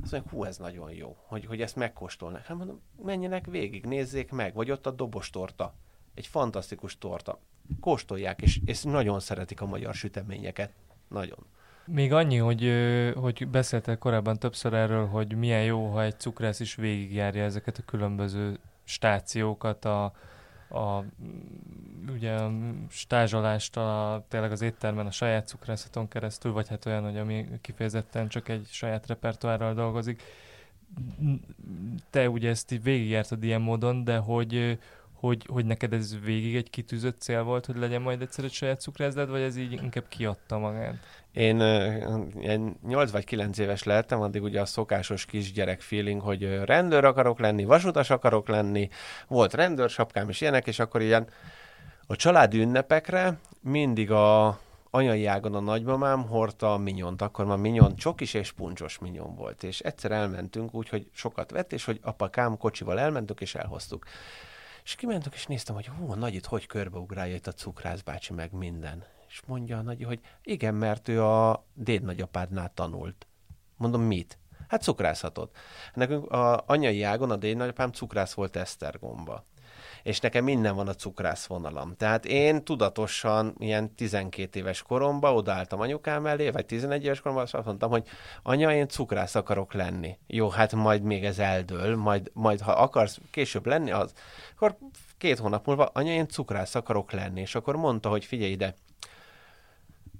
azt mondják, hú, ez nagyon jó, hogy, hogy ezt megkóstolnak. Hát mondom, menjenek végig, nézzék meg, vagy ott a dobostorta egy fantasztikus torta. Kóstolják, és, és nagyon szeretik a magyar süteményeket. Nagyon. Még annyi, hogy, hogy beszéltél korábban többször erről, hogy milyen jó, ha egy cukrász is végigjárja ezeket a különböző stációkat, a, a, ugye a stázsolást a, tényleg az éttermen a saját cukrászaton keresztül, vagy hát olyan, hogy ami kifejezetten csak egy saját repertoárral dolgozik. Te ugye ezt így végigjártad ilyen módon, de hogy, hogy, hogy neked ez végig egy kitűzött cél volt, hogy legyen majd egyszer egy saját cukrászdád, vagy ez így inkább kiadta magát? Én, én 8 vagy 9 éves lettem, addig ugye a szokásos kisgyerek feeling, hogy rendőr akarok lenni, vasutas akarok lenni, volt rendőrsapkám és ilyenek, és akkor ilyen a családi ünnepekre mindig a anyai ágon a nagymamám hordta a minyont, akkor már minyon csokis és puncsos minyon volt, és egyszer elmentünk úgy, hogy sokat vett, és hogy apakám kocsival elmentük, és elhoztuk. És kimentünk, és néztem, hogy hú, a nagyit hogy körbeugrálja itt a cukrász bácsi, meg minden. És mondja a nagy, hogy igen, mert ő a déd nagyapádnál tanult. Mondom, mit? Hát cukrászatot. Nekünk a anyai ágon a déd nagyapám cukrász volt Esztergomba és nekem minden van a cukrász vonalam. Tehát én tudatosan ilyen 12 éves koromban odaálltam anyukám elé, vagy 11 éves koromban, azt mondtam, hogy anya, én cukrász akarok lenni. Jó, hát majd még ez eldől, majd, majd ha akarsz később lenni, az, akkor két hónap múlva, anya, én cukrász akarok lenni. És akkor mondta, hogy figyelj ide,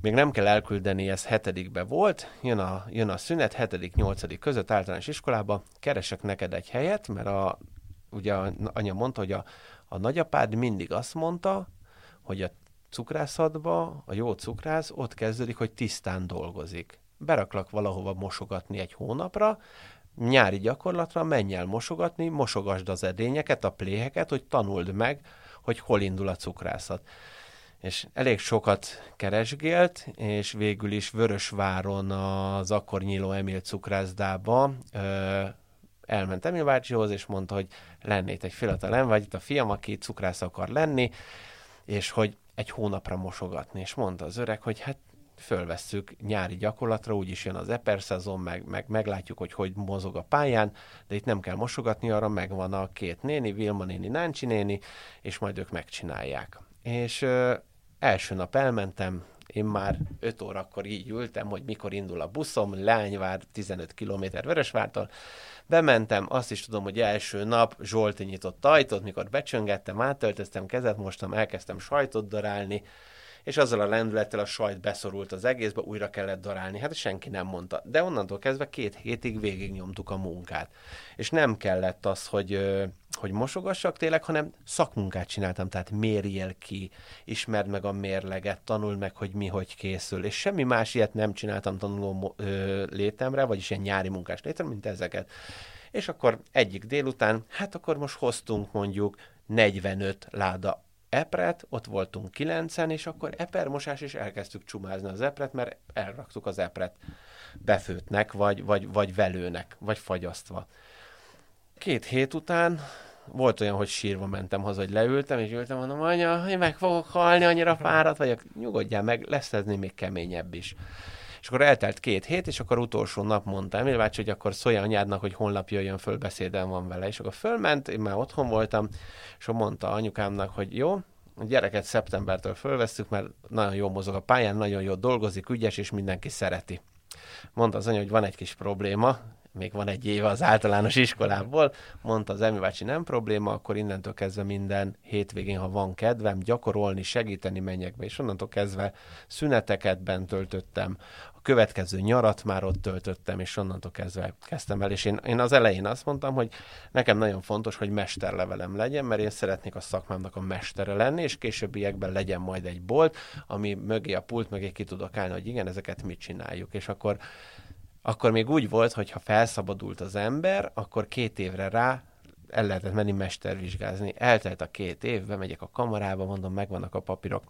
még nem kell elküldeni, ez hetedikbe volt, jön a, jön a szünet, hetedik, nyolcadik között általános iskolába, keresek neked egy helyet, mert a, ugye anya mondta, hogy a, a nagyapád mindig azt mondta, hogy a cukrászatba, a jó cukrász ott kezdődik, hogy tisztán dolgozik. Beraklak valahova mosogatni egy hónapra, nyári gyakorlatra menj el mosogatni, mosogasd az edényeket, a pléheket, hogy tanuld meg, hogy hol indul a cukrászat. És elég sokat keresgélt, és végül is Vörösváron az akkor nyíló Emil cukrászdába elment Emil bácsihoz, és mondta, hogy lennét egy fiatal vagy itt a fiam, aki cukrász akar lenni, és hogy egy hónapra mosogatni. És mondta az öreg, hogy hát fölvesszük nyári gyakorlatra, úgyis jön az eper szezon, meg, meg meglátjuk, hogy hogy mozog a pályán, de itt nem kell mosogatni, arra megvan a két néni, Vilma néni, Náncsi néni, és majd ők megcsinálják. És ö, első nap elmentem, én már 5 órakor így ültem, hogy mikor indul a buszom, Lányvár 15 km Vörösvártól. Bementem, azt is tudom, hogy első nap Zsolti nyitott ajtót, mikor becsöngettem, átöltöztem, kezet mostam, elkezdtem sajtot darálni, és azzal a lendülettel a sajt beszorult az egészbe, újra kellett darálni. Hát senki nem mondta. De onnantól kezdve két hétig végignyomtuk a munkát. És nem kellett az, hogy, hogy mosogassak tényleg, hanem szakmunkát csináltam, tehát mérjél ki, ismerd meg a mérleget, tanul meg, hogy mi hogy készül. És semmi más ilyet nem csináltam tanuló létemre, vagyis ilyen nyári munkás létemre, mint ezeket. És akkor egyik délután, hát akkor most hoztunk mondjuk 45 láda epret, ott voltunk kilencen, és akkor epermosás, és elkezdtük csumázni az epret, mert elraktuk az epret befőtnek, vagy, vagy, vagy velőnek, vagy fagyasztva. Két hét után volt olyan, hogy sírva mentem haza, hogy leültem, és ültem, mondom, anya, én meg fogok halni, annyira fáradt vagyok, nyugodjál meg, lesz ez még keményebb is. És akkor eltelt két hét, és akkor utolsó nap mondta Emil bácsi, hogy akkor szólja anyádnak, hogy holnap jöjjön föl, beszédem van vele. És akkor fölment, én már otthon voltam, és akkor mondta anyukámnak, hogy jó, a gyereket szeptembertől fölvesztük, mert nagyon jól mozog a pályán, nagyon jól dolgozik, ügyes, és mindenki szereti. Mondta az anya, hogy van egy kis probléma, még van egy éve az általános iskolából, mondta az Emi bácsi, nem probléma, akkor innentől kezdve minden hétvégén, ha van kedvem, gyakorolni, segíteni menjek be, és onnantól kezdve szüneteket bent töltöttem, a következő nyarat már ott töltöttem, és onnantól kezdve kezdtem el, és én, én az elején azt mondtam, hogy nekem nagyon fontos, hogy mesterlevelem legyen, mert én szeretnék a szakmámnak a mestere lenni, és későbbiekben legyen majd egy bolt, ami mögé a pult mögé ki tudok állni, hogy igen, ezeket mit csináljuk, és akkor akkor még úgy volt, hogy ha felszabadult az ember, akkor két évre rá el lehetett menni mestervizsgázni. Eltelt a két év, megyek a kamarába, mondom, megvannak a papírok.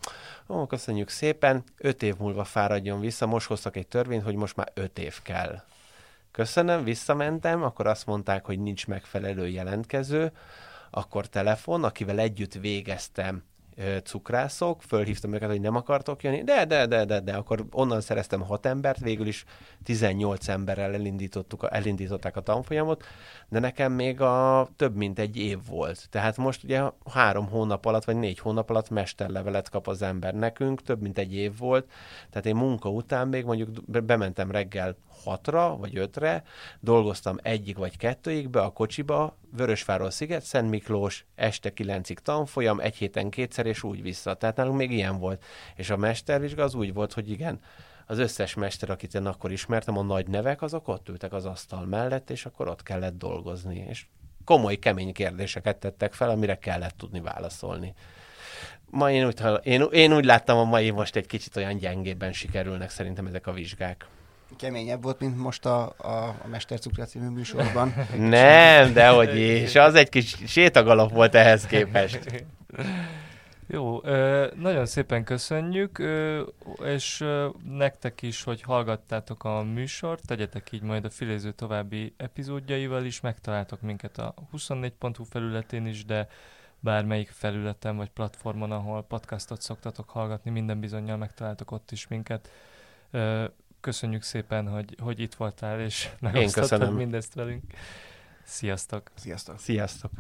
Ó, köszönjük szépen, öt év múlva fáradjon vissza, most hoztak egy törvényt, hogy most már öt év kell. Köszönöm, visszamentem, akkor azt mondták, hogy nincs megfelelő jelentkező, akkor telefon, akivel együtt végeztem cukrászok, fölhívtam őket, hogy nem akartok jönni, de, de, de, de, de, akkor onnan szereztem hat embert, végül is 18 emberrel elindítottuk, elindították a tanfolyamot, de nekem még a több mint egy év volt. Tehát most ugye három hónap alatt, vagy négy hónap alatt mesterlevelet kap az ember nekünk, több mint egy év volt, tehát én munka után még mondjuk bementem reggel hatra vagy ötre, dolgoztam egyik vagy kettőig be a kocsiba, Vörösváról Sziget, Szent Miklós, este kilencig tanfolyam, egy héten kétszer, és úgy vissza. Tehát nálunk még ilyen volt. És a mestervizsga az úgy volt, hogy igen, az összes mester, akit én akkor ismertem, a nagy nevek, azok ott ültek az asztal mellett, és akkor ott kellett dolgozni. És komoly, kemény kérdéseket tettek fel, amire kellett tudni válaszolni. Ma én úgy, én, én úgy láttam, a mai most egy kicsit olyan gyengébben sikerülnek szerintem ezek a vizsgák. Keményebb volt, mint most a, a, a Mester Cukra című műsorban. Nem, de hogy is. Az egy kis sétagalap volt ehhez képest. Jó, nagyon szépen köszönjük, és nektek is, hogy hallgattátok a műsort, tegyetek így majd a Filéző további epizódjaival is, megtaláltok minket a 24.hu felületén is, de bármelyik felületen vagy platformon, ahol podcastot szoktatok hallgatni, minden bizonyal megtaláltok ott is minket köszönjük szépen, hogy, hogy itt voltál, és megosztottad mindezt velünk. Sziasztok! Sziasztok! Sziasztok!